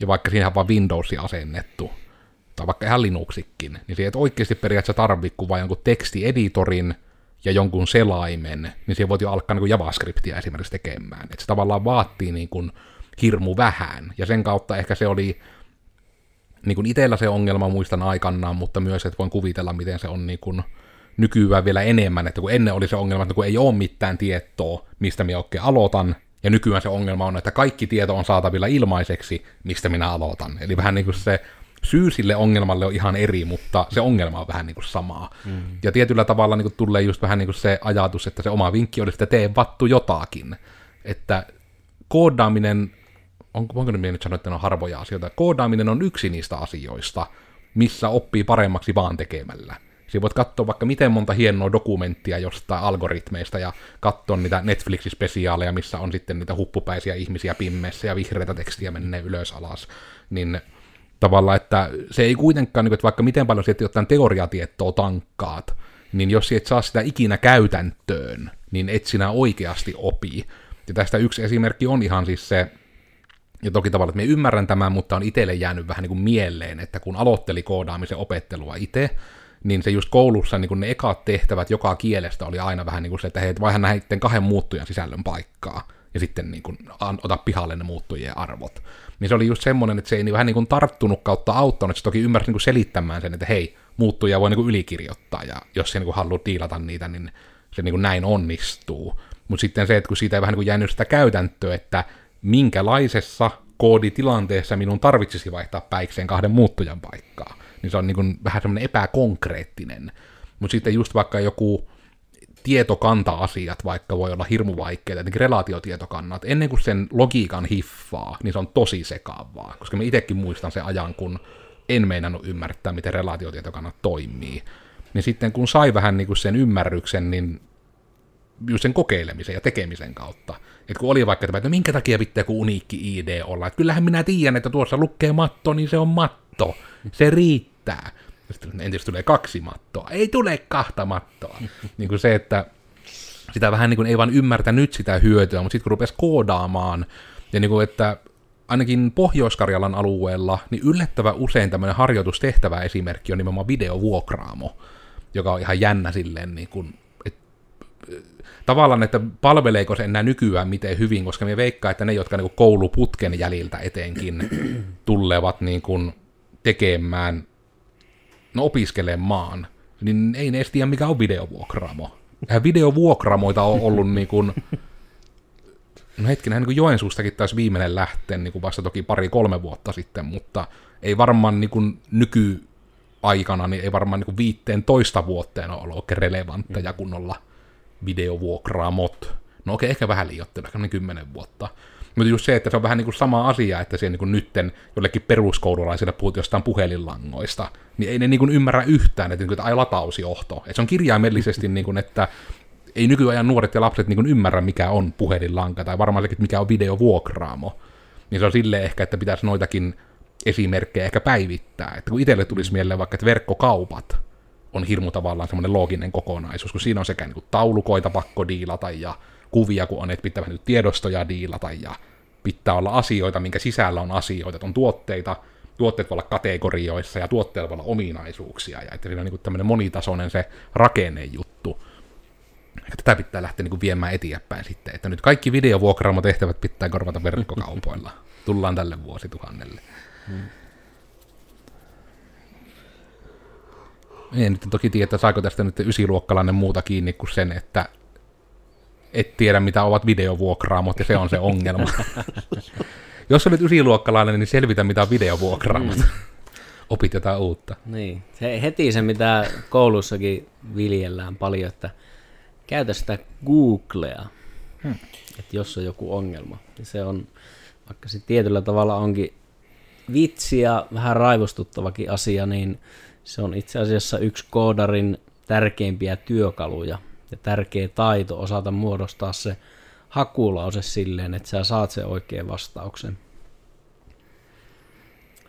ja vaikka siinä on vain Windowsi asennettu, tai vaikka ihan Linuxikin, niin se et oikeasti periaatteessa tarvii kuin vain jonkun tekstieditorin ja jonkun selaimen, niin siihen voit jo alkaa niin JavaScriptia esimerkiksi tekemään. Että se tavallaan vaatii niin kuin hirmu vähän, ja sen kautta ehkä se oli niin kuin itsellä se ongelma muistan aikanaan, mutta myös, että voin kuvitella, miten se on niin kuin nykyään vielä enemmän, että kun ennen oli se ongelma, että kun ei ole mitään tietoa, mistä minä oikein aloitan, ja nykyään se ongelma on, että kaikki tieto on saatavilla ilmaiseksi, mistä minä aloitan. Eli vähän niin kuin se syy sille ongelmalle on ihan eri, mutta se ongelma on vähän niin kuin samaa. Mm. Ja tietyllä tavalla niin kuin tulee just vähän niin kuin se ajatus, että se oma vinkki olisi, että tee vattu jotakin. Että koodaaminen, on, onko nyt sanoa, että ne on harvoja asioita, koodaaminen on yksi niistä asioista, missä oppii paremmaksi vaan tekemällä. Siinä voit katsoa vaikka miten monta hienoa dokumenttia jostain algoritmeista ja katsoa niitä Netflix-spesiaaleja, missä on sitten niitä huppupäisiä ihmisiä pimmeissä ja vihreitä tekstiä menee ylös alas. Niin tavallaan, että se ei kuitenkaan, niin että vaikka miten paljon sieltä jotain teoriatietoa tankkaat, niin jos et saa sitä ikinä käytäntöön, niin et sinä oikeasti opi. Ja tästä yksi esimerkki on ihan siis se, ja toki tavallaan, että me ymmärrän tämän, mutta on itselle jäänyt vähän niin kuin mieleen, että kun aloitteli koodaamisen opettelua itse, niin se just koulussa niin ne ekat tehtävät joka kielestä oli aina vähän niin kuin se, että hei, vaihan näiden kahden muuttujan sisällön paikkaa, ja sitten niin kuin, ota pihalle ne muuttujien arvot. Niin se oli just semmoinen, että se ei niin vähän niin kuin tarttunut kautta auttanut, että se toki ymmärsi niin kuin selittämään sen, että hei, muuttuja voi niin kuin ylikirjoittaa, ja jos se niin kuin haluaa diilata niitä, niin se niin kuin näin onnistuu. Mutta sitten se, että kun siitä ei vähän niin kuin jäänyt sitä käytäntöä, että minkälaisessa kooditilanteessa minun tarvitsisi vaihtaa päikseen kahden muuttujan paikkaa niin se on niin kuin vähän semmoinen epäkonkreettinen. Mutta sitten just vaikka joku tietokanta-asiat vaikka voi olla hirmu vaikeita, jotenkin relaatiotietokannat, ennen kuin sen logiikan hiffaa, niin se on tosi sekaavaa, koska mä itsekin muistan sen ajan, kun en meinannut ymmärtää, miten relaatiotietokannat toimii. Niin sitten kun sai vähän niin kuin sen ymmärryksen, niin just sen kokeilemisen ja tekemisen kautta. Että kun oli vaikka tämä, että no minkä takia pitää kun uniikki ID olla, että kyllähän minä tiedän, että tuossa lukee matto, niin se on matto. Se riittää riittää. Sitten entäs tulee kaksi mattoa? Ei tule kahta mattoa. niin kuin se, että sitä vähän niin kuin ei vaan ymmärtänyt sitä hyötyä, mutta sitten kun rupesi koodaamaan, ja niin kuin, että ainakin Pohjois-Karjalan alueella, niin yllättävän usein tämmöinen harjoitustehtävä esimerkki on nimenomaan videovuokraamo, joka on ihan jännä silleen, niin kuin, et, tavallaan, että palveleeko se enää nykyään miten hyvin, koska me veikkaa, että ne, jotka niin kuin kouluputken jäljiltä etenkin tulevat niin kuin tekemään no opiskelemaan, niin ei ne edes tiedä, mikä on videovuokraamo. Eihän videovuokramoita on ollut niin kuin, no hetkinen, niin kuin Joensuustakin taisi viimeinen lähteä niin kuin vasta toki pari-kolme vuotta sitten, mutta ei varmaan niin kuin nykyaikana, niin ei varmaan niin kuin viitteen toista vuoteen ole ollut oikein relevantteja mm. kunnolla videovuokraamot. No okei, okay, ehkä vähän liioittelu, ehkä kymmenen vuotta. Mutta just se, että se on vähän niin kuin sama asia, että se niin kuin nytten jollekin peruskoululaisille puhut jostain puhelinlangoista, niin ei ne niin kuin ymmärrä yhtään, että, niin kuin, että ai latausjohto. Että se on kirjaimellisesti, niin kuin, että ei nykyajan nuoret ja lapset niin kuin ymmärrä, mikä on puhelinlanka, tai varmaan sekin, mikä on videovuokraamo. Niin se on silleen ehkä, että pitäisi noitakin esimerkkejä ehkä päivittää. Että kun itselle tulisi mieleen vaikka, että verkkokaupat on hirmu tavallaan semmoinen looginen kokonaisuus, kun siinä on sekä niin kuin taulukoita pakko diilata ja kuvia, kun on, että pitää vähän tiedostoja diilata ja pitää olla asioita, minkä sisällä on asioita, että on tuotteita, tuotteet voi olla kategorioissa ja tuotteilla voi olla ominaisuuksia, ja että siinä on niin tämmöinen monitasoinen se rakennejuttu. Tätä pitää lähteä niin viemään eteenpäin sitten, että nyt kaikki videovuokraamotehtävät pitää korvata verkkokaupoilla. Tullaan tälle vuosituhannelle. Hmm. En nyt toki tiedä, saako tästä nyt ysiluokkalainen muuta kiinni kuin sen, että et tiedä, mitä ovat videovuokraamot, ja se on se ongelma. Jos olet ysiluokkalainen, niin selvitä, mitä on videovuokraamot. Mm. Opit jotain uutta. Niin, se heti se, mitä koulussakin viljellään paljon, että käytä sitä Googlea, hmm. että jos on joku ongelma. Niin se on, vaikka se tietyllä tavalla onkin vitsi ja vähän raivostuttavakin asia, niin se on itse asiassa yksi koodarin tärkeimpiä työkaluja ja tärkeä taito osata muodostaa se hakulause silleen, että sä saat sen oikean vastauksen.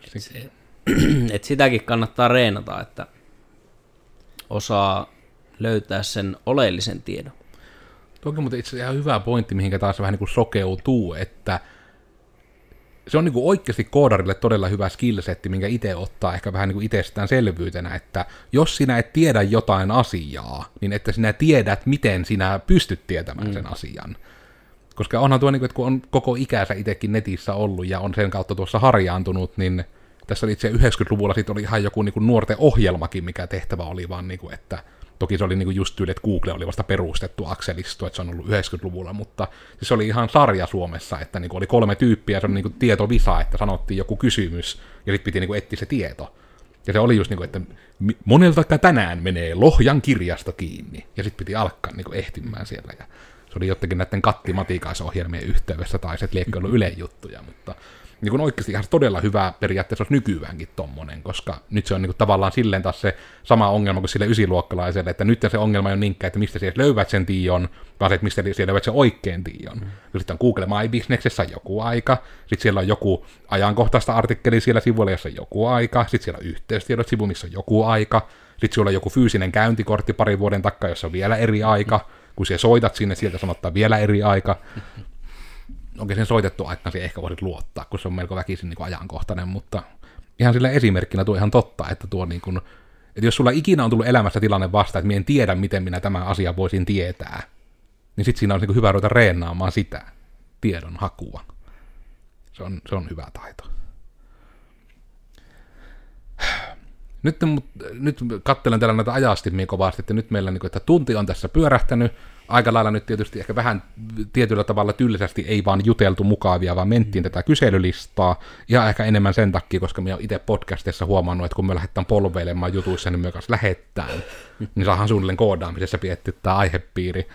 Et, se, et sitäkin kannattaa reenata, että osaa löytää sen oleellisen tiedon. Toki mutta itse ihan hyvä pointti, mihinkä taas vähän niin kuin sokeutuu, että – se on niin kuin oikeasti koodarille todella hyvä skillsetti, minkä itse ottaa ehkä vähän niin kuin itsestäänselvyytenä, että jos sinä et tiedä jotain asiaa, niin että sinä tiedät, miten sinä pystyt tietämään mm. sen asian. Koska onhan tuo, niin kuin, että kun on koko ikänsä itsekin netissä ollut ja on sen kautta tuossa harjaantunut, niin tässä oli itse 90-luvulla sitten oli ihan joku niin kuin nuorten ohjelmakin, mikä tehtävä oli vaan, niin kuin, että Toki se oli niinku just tyyli, että Google oli vasta perustettu akselisto, että se on ollut 90-luvulla, mutta siis se oli ihan sarja Suomessa, että niinku oli kolme tyyppiä, se on niinku tietovisa, että sanottiin joku kysymys, ja sitten piti niinku etsiä se tieto. Ja se oli just niinku, että monelta tänään menee Lohjan kirjasto kiinni, ja sitten piti alkaa niinku ehtimään siellä, ja se oli jotenkin näiden kattimatikaisohjelmien yhteydessä, tai se, liekö ollut ylejuttuja, mutta niin kuin oikeasti ihan todella hyvä periaatteessa olisi nykyäänkin tommonen, koska nyt se on niin kuin tavallaan silleen taas se sama ongelma kuin sille ysiluokkalaiselle, että nyt se ongelma on niinkään, että mistä siellä löydät sen tion, vaan se, että mistä siellä löydät sen oikein tion. Mm. Sitten on Google My Businessissa joku aika, sitten siellä on joku ajankohtaista artikkeli siellä sivuilla, jossa on joku aika, sitten siellä on yhteystiedot sivu, missä on joku aika, sitten sulla on joku fyysinen käyntikortti pari vuoden takaa, jossa on vielä eri aika, kun siellä soitat sinne, sieltä sanottaa vielä eri aika onkin sen soitettu aikana siihen ehkä voisit luottaa, kun se on melko väkisin niin kuin ajankohtainen, mutta ihan sillä esimerkkinä tuo ihan totta, että tuo niin kuin, että jos sulla ikinä on tullut elämässä tilanne vasta, että minä en tiedä, miten minä tämän asian voisin tietää, niin sitten siinä on niin hyvä ruveta reenaamaan sitä tiedon hakua. Se on, se on hyvä taito. Nyt, nyt katselen täällä näitä ajastimia kovasti, että nyt meillä, niin kuin, että tunti on tässä pyörähtänyt, aika lailla nyt tietysti ehkä vähän tietyllä tavalla tylsästi ei vaan juteltu mukavia, vaan mentiin mm. tätä kyselylistaa. Ja ehkä enemmän sen takia, koska olen itse podcastissa huomannut, että kun me lähdetään polveilemaan jutuissa, niin me myös lähettään. niin saahan suunnilleen koodaamisessa pietty tämä aihepiiri.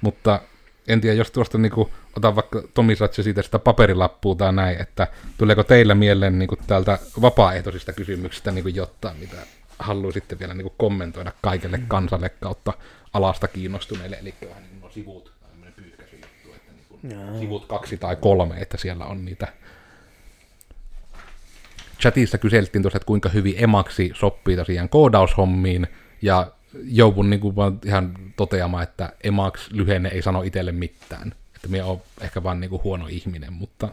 Mutta en tiedä, jos tuosta niin kuin, otan vaikka Tomi Satsi siitä sitä paperilappua tai näin, että tuleeko teillä mieleen niin kuin, täältä vapaaehtoisista kysymyksistä niin kuin, jotain, mitä haluaisitte vielä niin kuin, kommentoida kaikelle kansalle kautta alasta kiinnostuneille, eli vähän niin kuin sivut, tämmöinen juttu, että niin kuin sivut kaksi tai kolme, että siellä on niitä. Chatissa kyseltiin tuossa, että kuinka hyvin emaksi sopii tosiaan koodaushommiin, ja joudun niin kuin vaan ihan toteamaan, että emax lyhenne ei sano itselle mitään. Että minä olen ehkä vaan niin kuin huono ihminen, mutta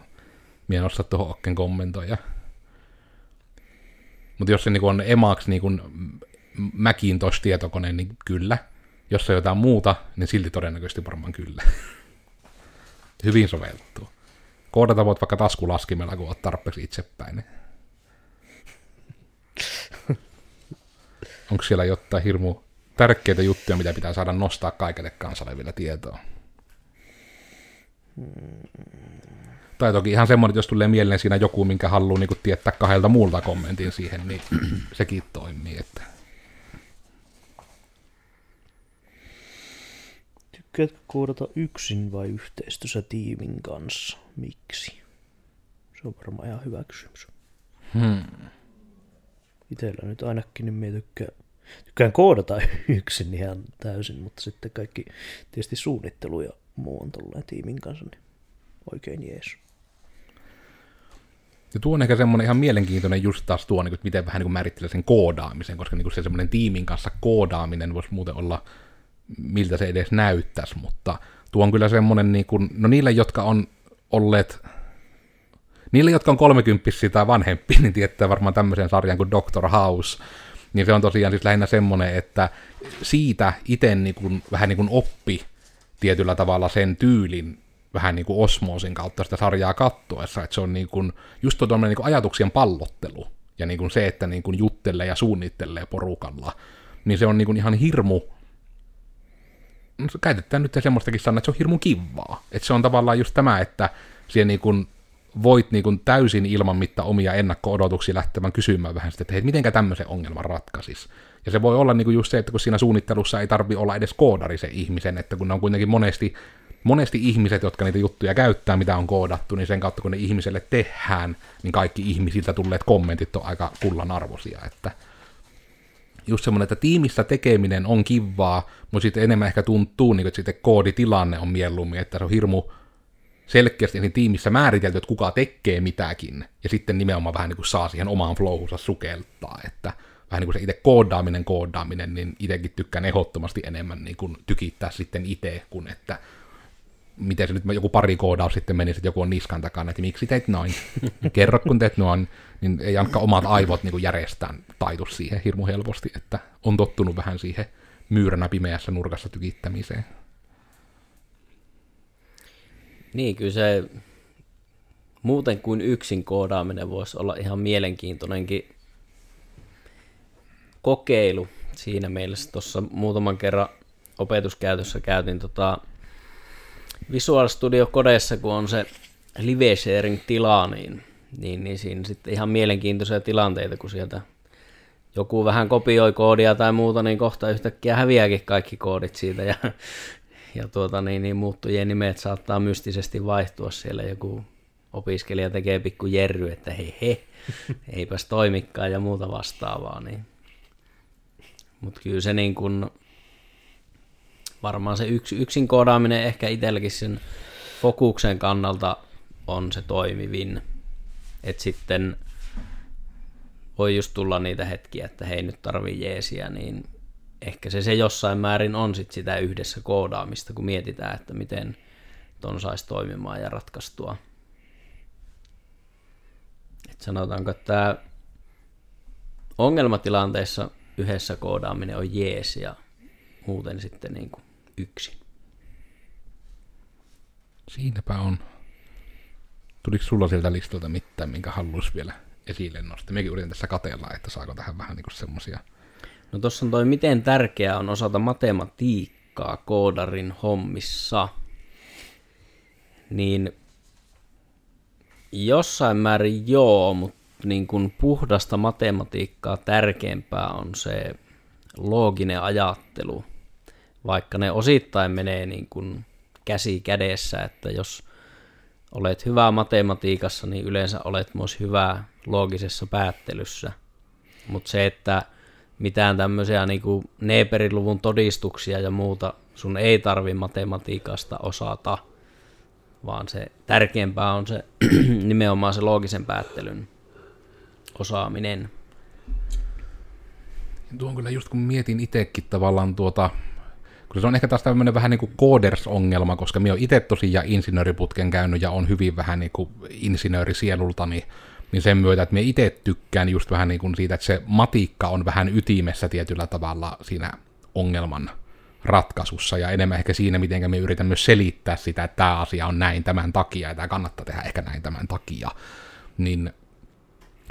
minä en osaa tuohon okken kommentoida. Mutta jos se niin kuin on emax niin kuin Macintosh-tietokone, niin kyllä. Jos se on jotain muuta, niin silti todennäköisesti varmaan kyllä. Hyvin soveltuu. Koodata voit vaikka taskulaskimella, kun olet tarpeeksi itsepäin. Onko siellä jotain hirmu tärkeitä juttuja, mitä pitää saada nostaa kaikille kansalle vielä tietoa? Tai toki ihan semmoinen, että jos tulee mieleen siinä joku, minkä haluaa niin tietää kahdelta muulta kommentin siihen, niin sekin toimii. Että Tykkäätkö koodata yksin vai yhteistyössä tiimin kanssa? Miksi? Se on varmaan ihan hyvä kysymys. Hmm. Itellä nyt ainakin, niin minä tykkään, tykkään koodata yksin ihan täysin, mutta sitten kaikki tietysti suunnittelu ja muu on tolleen tiimin kanssa, niin oikein jees. Ja tuo on ehkä semmoinen ihan mielenkiintoinen just taas tuo, niin kuin, miten vähän niin määrittelee sen koodaamisen, koska niin kuin se semmoinen tiimin kanssa koodaaminen voisi muuten olla, miltä se edes näyttäisi, mutta tuo on kyllä semmoinen, niin kuin, no niille, jotka on olleet, niille, jotka on kolmekymppisiä tai vanhempi, niin tietää varmaan tämmöisen sarjan kuin Doctor House, niin se on tosiaan siis lähinnä semmoinen, että siitä itse niin kuin, vähän niin kuin oppi tietyllä tavalla sen tyylin, vähän niin kuin osmoosin kautta sitä sarjaa kattoessa, että se on niin kuin, just tuo niin kuin ajatuksien pallottelu, ja niin kuin se, että niin kuin juttelee ja suunnittelee porukalla, niin se on niin kuin ihan hirmu, käytetään nyt semmoistakin sanaa, että se on hirmu kivaa. Että se on tavallaan just tämä, että siihen niin kuin voit niin kuin täysin ilman mitään omia ennakko-odotuksia lähtemään kysymään vähän sitä, että hei, mitenkä tämmöisen ongelman ratkaisis. Ja se voi olla niin kuin just se, että kun siinä suunnittelussa ei tarvi olla edes koodari se ihmisen, että kun ne on kuitenkin monesti monesti ihmiset, jotka niitä juttuja käyttää, mitä on koodattu, niin sen kautta kun ne ihmiselle tehdään, niin kaikki ihmisiltä tulleet kommentit on aika kullanarvoisia, että just semmoinen, että tiimissä tekeminen on kivaa, mutta sitten enemmän ehkä tuntuu, niin että sitten kooditilanne on mieluummin, että se on hirmu selkeästi niin tiimissä määritelty, että kuka tekee mitäkin, ja sitten nimenomaan vähän niin kuin saa siihen omaan flowhunsa sukeltaa, että vähän niin kuin se itse koodaaminen, koodaaminen, niin itsekin tykkään ehdottomasti enemmän niin kuin tykittää sitten itse, kun että miten se nyt joku pari koodaus sitten meni, että joku on niskan takana, että miksi teit noin. Kerro, kun teet noin, niin ei ainakaan omat aivot niin järjestään taitu siihen hirmu helposti, että on tottunut vähän siihen myyränä pimeässä nurkassa tykittämiseen. Niin, kyllä se muuten kuin yksin koodaaminen voisi olla ihan mielenkiintoinenkin kokeilu siinä mielessä. Tuossa muutaman kerran opetuskäytössä käytin tota Visual Studio Codeessa, kun on se live sharing tila, niin, niin, niin siinä sitten ihan mielenkiintoisia tilanteita, kun sieltä joku vähän kopioi koodia tai muuta, niin kohta yhtäkkiä häviääkin kaikki koodit siitä ja, ja tuota, niin, niin muuttujien nimet saattaa mystisesti vaihtua siellä. Joku opiskelija tekee pikku jerry, että hei he, eipäs toimikaan ja muuta vastaavaa. Niin. Mutta kyllä se niin kuin, varmaan se yks, yksin koodaaminen ehkä itselläkin sen fokuksen kannalta on se toimivin. että sitten voi just tulla niitä hetkiä, että hei nyt tarvii jeesiä, niin ehkä se, se jossain määrin on sit sitä yhdessä koodaamista, kun mietitään, että miten ton saisi toimimaan ja ratkaistua. Et sanotaanko, että ongelmatilanteessa yhdessä koodaaminen on jees ja muuten sitten niin kuin yksin. Siinäpä on. Tuliko sulla sieltä listalta mitään, minkä haluaisi vielä esille nostaa? Mekin yritän tässä katella, että saako tähän vähän niin semmoisia. No tuossa on toi, miten tärkeää on osata matematiikkaa koodarin hommissa. Niin jossain määrin joo, mutta niin kuin puhdasta matematiikkaa tärkeämpää on se looginen ajattelu vaikka ne osittain menee niin kuin käsi kädessä, että jos olet hyvä matematiikassa, niin yleensä olet myös hyvä loogisessa päättelyssä. Mutta se, että mitään tämmöisiä niin kuin Neeperin todistuksia ja muuta sun ei tarvi matematiikasta osata, vaan se tärkeämpää on se nimenomaan se loogisen päättelyn osaaminen. Tuo on kyllä just kun mietin itsekin tavallaan tuota kun se on ehkä taas tämmöinen vähän niin kuin coders-ongelma, koska minä olen itse tosiaan insinööriputken käynyt ja on hyvin vähän niin kuin insinöörisielultani, niin, niin sen myötä, että minä itse tykkään just vähän niin kuin siitä, että se matiikka on vähän ytimessä tietyllä tavalla siinä ongelman ratkaisussa ja enemmän ehkä siinä, miten me yritän myös selittää sitä, että tämä asia on näin tämän takia ja tämä kannattaa tehdä ehkä näin tämän takia. Niin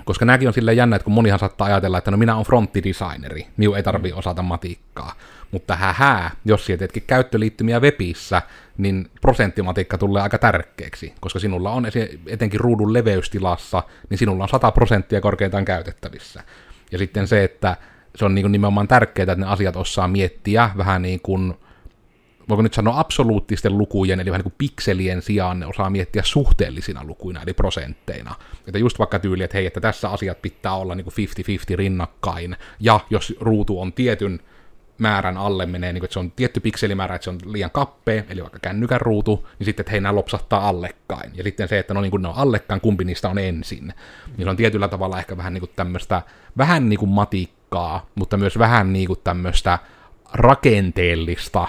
koska nämäkin on silleen jännä, että kun monihan saattaa ajatella, että no minä olen frontidesigneri, minun ei tarvitse osata matiikkaa. Mutta hähää, jos sieltä teetkin käyttöliittymiä webissä, niin prosenttimatikka tulee aika tärkeäksi, koska sinulla on etenkin ruudun leveystilassa, niin sinulla on 100 prosenttia korkeintaan käytettävissä. Ja sitten se, että se on niin nimenomaan tärkeää, että ne asiat osaa miettiä vähän niin kuin voiko nyt sanoa absoluuttisten lukujen, eli vähän niin kuin pikselien sijaan ne osaa miettiä suhteellisina lukuina, eli prosentteina. Että just vaikka tyyli, että hei, että tässä asiat pitää olla niin kuin 50-50 rinnakkain, ja jos ruutu on tietyn määrän alle menee, niin kuin, että se on tietty pikselimäärä, että se on liian kappea, eli vaikka kännykän ruutu, niin sitten, että hei, nämä lopsahtaa allekkain. Ja sitten se, että no niin kuin ne on allekkain, kumpi niistä on ensin. Niin se on tietyllä tavalla ehkä vähän niin kuin tämmöistä, vähän niin kuin matikkaa, mutta myös vähän niin kuin tämmöistä rakenteellista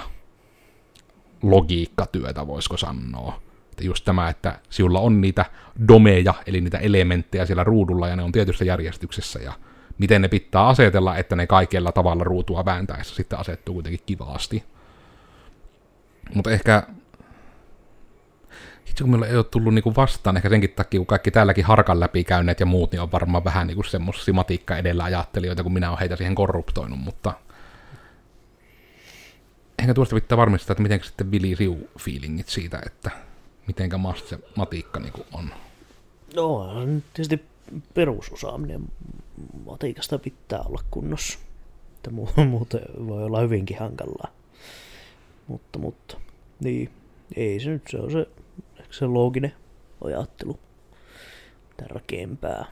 logiikkatyötä, voisiko sanoa. Että just tämä, että sinulla on niitä domeja, eli niitä elementtejä siellä ruudulla, ja ne on tietyssä järjestyksessä, ja miten ne pitää asetella, että ne kaikella tavalla ruutua vääntäessä sitten asettuu kuitenkin kivaasti. Mutta ehkä itse kun meillä ei ole tullut niinku vastaan, ehkä senkin takia, kun kaikki täälläkin harkan läpi käyneet ja muut, niin on varmaan vähän niinku semmoisia matiikka edellä ajattelijoita, kun minä olen heitä siihen korruptoinut, mutta ehkä tuosta pitää varmistaa, että miten sitten Billy Riu-fiilingit siitä, että mitenkä mast se matiikka niinku on. No, on tietysti perusosaaminen matikasta pitää olla kunnossa. Että mu- muuten voi olla hyvinkin hankalaa. Mutta, mutta, niin, ei se nyt, se on se, se looginen ajattelu tärkeämpää.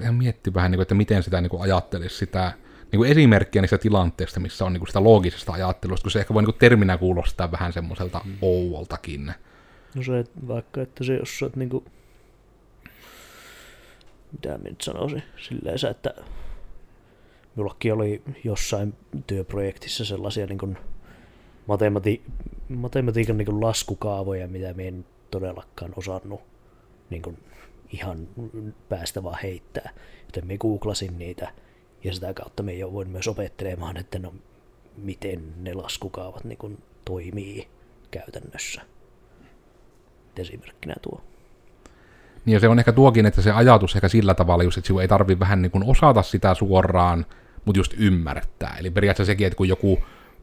Ihan miettiä vähän, niinku, että miten sitä niinku ajattelisi sitä niinku esimerkkiä niistä tilanteista, missä on niinku sitä loogisesta ajattelusta, kun se ehkä voi niinku terminä kuulostaa vähän semmoiselta mm. ouoltakin. No se, että vaikka, että se jos sä oot niinku, mitä mä nyt sanoisin, silleen se, että mullakin oli jossain työprojektissa sellaisia niin kuin matemati- matematiikan niin kuin laskukaavoja, mitä me en todellakaan osannut niin kuin ihan päästä vaan heittää. Joten me googlasin niitä ja sitä kautta me jo voin myös opettelemaan, että no, miten ne laskukaavat niin kuin toimii käytännössä. Esimerkkinä tuo. Niin ja se on ehkä tuokin, että se ajatus ehkä sillä tavalla just, että sinun ei tarvi vähän niin kuin osata sitä suoraan, mutta just ymmärtää. Eli periaatteessa sekin, että kun joku,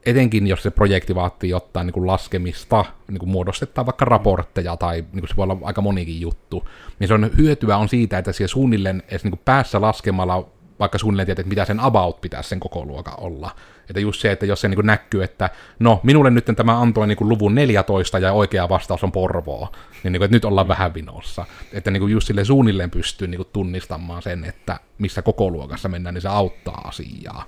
etenkin jos se projekti vaatii jotain niin kuin laskemista, niin kuin muodostetaan vaikka raportteja tai niin kuin se voi olla aika monikin juttu, niin se on hyötyä on siitä, että siellä suunnilleen edes niin kuin päässä laskemalla vaikka suunnilleen tiedät, että mitä sen about pitäisi sen koko luokan olla. Että just se, että jos se niin näkyy, että no, minulle nyt tämä antoi niin luvun 14 ja oikea vastaus on Porvoo, niin, niin kuin, että nyt ollaan vähän vinossa. Että niin kuin just sille suunnilleen pystyy niin kuin tunnistamaan sen, että missä koko luokassa mennään, niin se auttaa asiaa.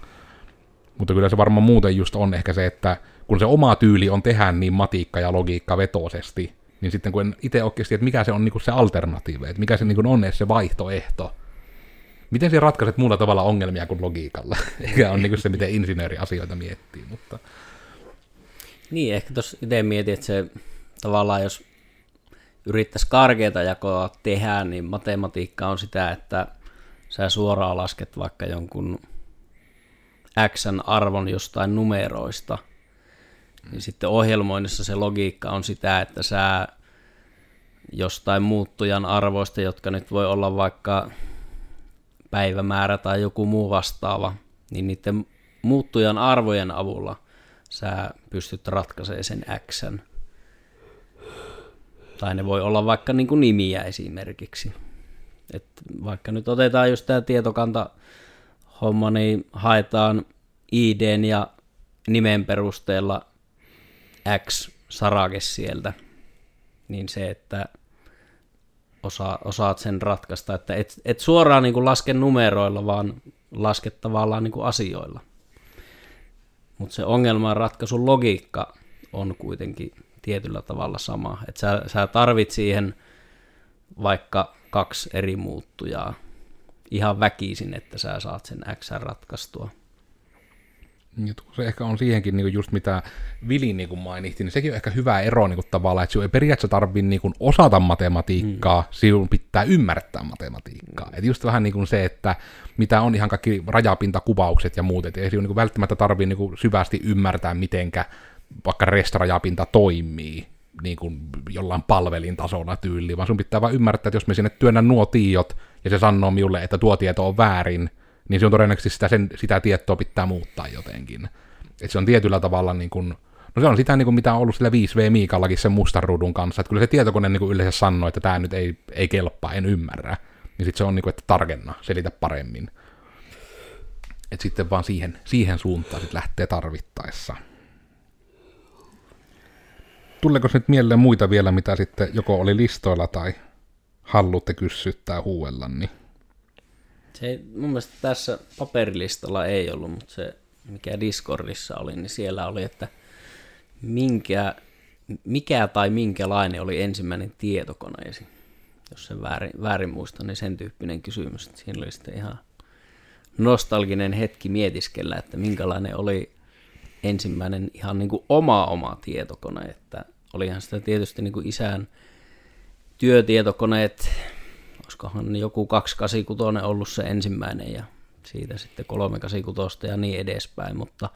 Mutta kyllä se varmaan muuten just on ehkä se, että kun se oma tyyli on tehdä niin matiikka ja logiikka vetosesti, niin sitten kun itse oikeasti, että mikä se on niin kuin se alternatiivi, että mikä se niin kuin on se vaihtoehto, miten sä ratkaiset muulla tavalla ongelmia kuin logiikalla? Eikä on niin se, miten insinööri asioita miettii, mutta... Niin, ehkä tuossa itse mietin, että se tavallaan, jos yrittäisi karkeata jakoa tehdä, niin matematiikka on sitä, että sä suoraan lasket vaikka jonkun x arvon jostain numeroista, niin sitten ohjelmoinnissa se logiikka on sitä, että sä jostain muuttujan arvoista, jotka nyt voi olla vaikka päivämäärä tai joku muu vastaava, niin niiden muuttujan arvojen avulla sä pystyt ratkaisemaan sen X. Tai ne voi olla vaikka niin kuin nimiä esimerkiksi. Et vaikka nyt otetaan just tämä tietokanta homma, niin haetaan IDn ja nimen perusteella X sarake sieltä, niin se, että osa, osaat sen ratkaista, että et, et suoraan niin kuin laske numeroilla, vaan laske tavallaan niin kuin asioilla. Mutta se ongelman ratkaisun logiikka on kuitenkin tietyllä tavalla sama. Että sä, sä tarvit siihen vaikka kaksi eri muuttujaa ihan väkisin, että sä saat sen X ratkaistua. Se ehkä on siihenkin niin just mitä Vili niin kuin mainitsi, niin sekin on ehkä hyvä ero niin kuin tavallaan, että sinun ei periaatteessa tarvitse niin kuin osata matematiikkaa, mm. sinun pitää ymmärtää matematiikkaa. Mm. Et just vähän niin kuin se, että mitä on ihan kaikki rajapintakuvaukset ja muut, että ei sinun niin välttämättä tarvitse niin kuin syvästi ymmärtää, mitenkä vaikka restrajapinta toimii niin kuin jollain palvelin tasolla tyyli, vaan sun pitää vain ymmärtää, että jos me sinne työnnän nuo tiiot, ja se sanoo minulle, että tuo tieto on väärin, niin se on todennäköisesti sitä, sen, sitä tietoa pitää muuttaa jotenkin. Et se on tietyllä tavalla niin kuin, no se on sitä niin kuin mitä on ollut sillä 5V Miikallakin sen mustan ruudun kanssa, että kyllä se tietokone niin kuin yleensä sanoo, että tämä nyt ei, ei kelpaa, en ymmärrä. Niin sitten se on niin kuin, että tarkenna, selitä paremmin. Että sitten vaan siihen, siihen suuntaan sit lähtee tarvittaessa. tuleeko nyt mieleen muita vielä, mitä sitten joko oli listoilla tai haluatte kyssyttää huuella, niin Se ei, mun mielestä tässä paperilistalla ei ollut, mutta se mikä Discordissa oli, niin siellä oli, että minkä, mikä tai minkälainen oli ensimmäinen tietokoneesi. Jos sen väärin, väärin muistan, niin sen tyyppinen kysymys. Siinä oli sitten ihan nostalginen hetki mietiskellä, että minkälainen oli ensimmäinen ihan niin kuin oma oma tietokone. Että olihan sitä tietysti niin kuin isän työtietokoneet, olisikohan joku 286 ollut se ensimmäinen ja siitä sitten 386 ja niin edespäin, mutta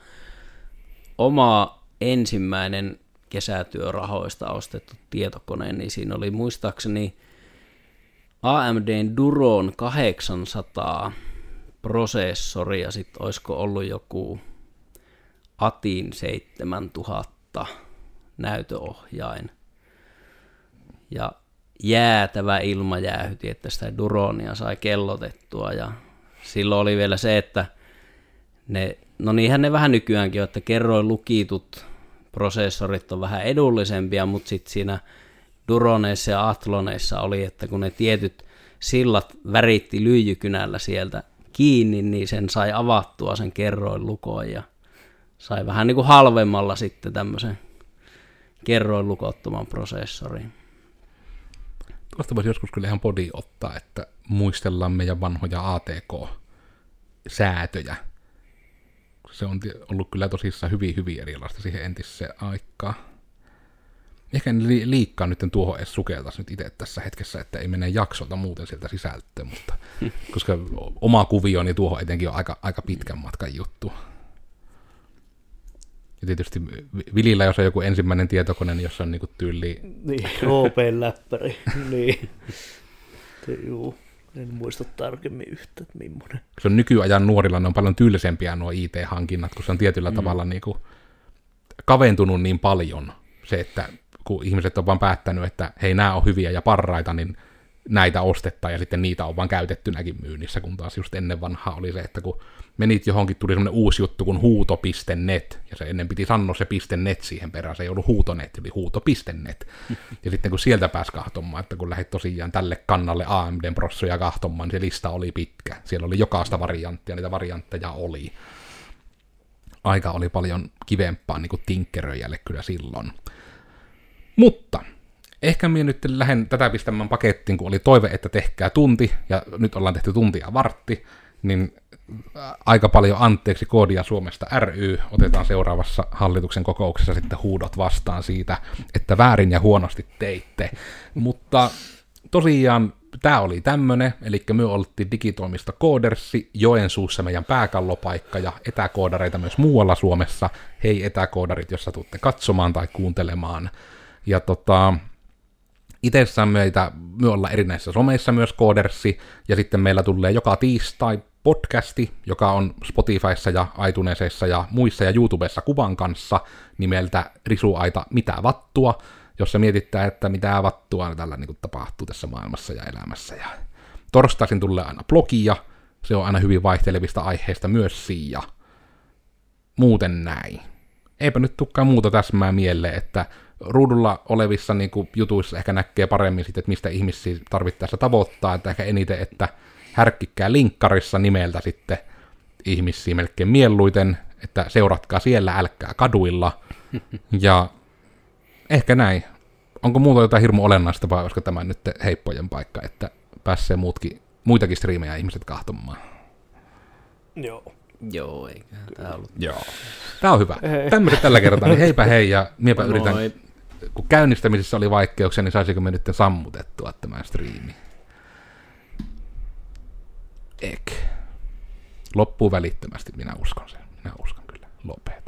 oma ensimmäinen kesätyörahoista ostettu tietokone, niin siinä oli muistaakseni AMDn Duron 800 prosessori ja sitten olisiko ollut joku Atin 7000 näytöohjain. Ja jäätävä ilmajäähyti, että sitä Duronia sai kellotettua ja silloin oli vielä se, että ne, no niinhän ne vähän nykyäänkin on, että kerroin lukitut prosessorit on vähän edullisempia, mutta sitten siinä Duroneissa ja Atloneissa oli, että kun ne tietyt sillat väritti lyijykynällä sieltä kiinni, niin sen sai avattua sen kerroin lukoon ja sai vähän niin kuin halvemmalla sitten tämmöisen kerroin lukottoman prosessorin. Tuosta voisi joskus kyllä ihan podi ottaa, että muistellaan meidän vanhoja ATK-säätöjä. Se on ollut kyllä tosissaan hyvin, hyvin erilaista siihen entiseen aikaan. Ehkä en li- liikkaa nyt tuohon edes sukeltaisi nyt itse tässä hetkessä, että ei mene jaksolta muuten sieltä sisältöön, mutta koska oma kuvio, niin tuohon etenkin on aika, aika pitkän matkan juttu. Ja tietysti Vilillä, jos on joku ensimmäinen tietokone, niin jos on niinku tyyli Niin, OP-läppäri. niin. Te, juu, en muista tarkemmin yhtä, että millainen. se on nykyajan nuorilla, ne on paljon tylsempiä nuo IT-hankinnat, kun se on tietyllä mm. tavalla niin kuin kaventunut niin paljon se, että kun ihmiset on vaan päättänyt, että hei, nämä on hyviä ja parraita, niin näitä ostetaan ja sitten niitä on vaan käytettynäkin myynnissä, kun taas just ennen vanhaa oli se, että kun menit johonkin, tuli semmoinen uusi juttu kuin huuto.net, ja se ennen piti sanoa se .net siihen perään, se ei ollut huutonet, eli huuto.net. Ja sitten kun sieltä pääsi kahtomaan, että kun lähdit tosiaan tälle kannalle AMDn prossoja kahtomaan, niin se lista oli pitkä. Siellä oli jokaista varianttia, niitä variantteja oli. Aika oli paljon kivempaa niin kuin tinkkeröijälle kyllä silloin. Mutta ehkä minä nyt lähden tätä pistämään pakettiin, kun oli toive, että tehkää tunti, ja nyt ollaan tehty tuntia vartti, niin ä, aika paljon anteeksi koodia Suomesta ry. Otetaan seuraavassa hallituksen kokouksessa sitten huudot vastaan siitä, että väärin ja huonosti teitte. Mutta tosiaan tämä oli tämmönen, eli me oltiin digitoimista koodersi, Joensuussa meidän pääkallopaikka ja etäkoodareita myös muualla Suomessa. Hei etäkoodarit, jos satutte katsomaan tai kuuntelemaan. Ja tota, itsessään meitä, me ollaan erinäisissä someissa myös koodersi, ja sitten meillä tulee joka tiistai podcasti, joka on Spotifyssa ja iTunesissa ja muissa ja YouTubessa kuvan kanssa nimeltä Risuaita Mitä vattua, jossa mietittää, että mitä vattua tällä niin kuin, tapahtuu tässä maailmassa ja elämässä. Ja torstaisin tulee aina blogia, se on aina hyvin vaihtelevista aiheista myös siinä. Muuten näin. Eipä nyt tukkaan muuta täsmää mieleen, että ruudulla olevissa niin kuin, jutuissa ehkä näkee paremmin sitten, että mistä ihmisiä tarvittaessa tavoittaa, että ehkä eniten, että härkkikkää linkkarissa nimeltä sitten ihmisiä melkein mieluiten, että seuratkaa siellä, älkää kaduilla. Ja ehkä näin. Onko muuta jotain hirmu olennaista vai olisiko tämä nyt heippojen paikka, että pääsee muutkin, muitakin striimejä ihmiset kahtomaan? Joo. Joo, eikä tämä ollut. Joo. Tämä on hyvä. Tämmöiset tällä kertaa, niin heipä hei ja miepä Moi. yritän, kun käynnistämisessä oli vaikeuksia, niin saisinko me nyt sammutettua tämän striimi? Ek. Loppuu välittömästi, minä uskon sen. Minä uskon kyllä. Lopet.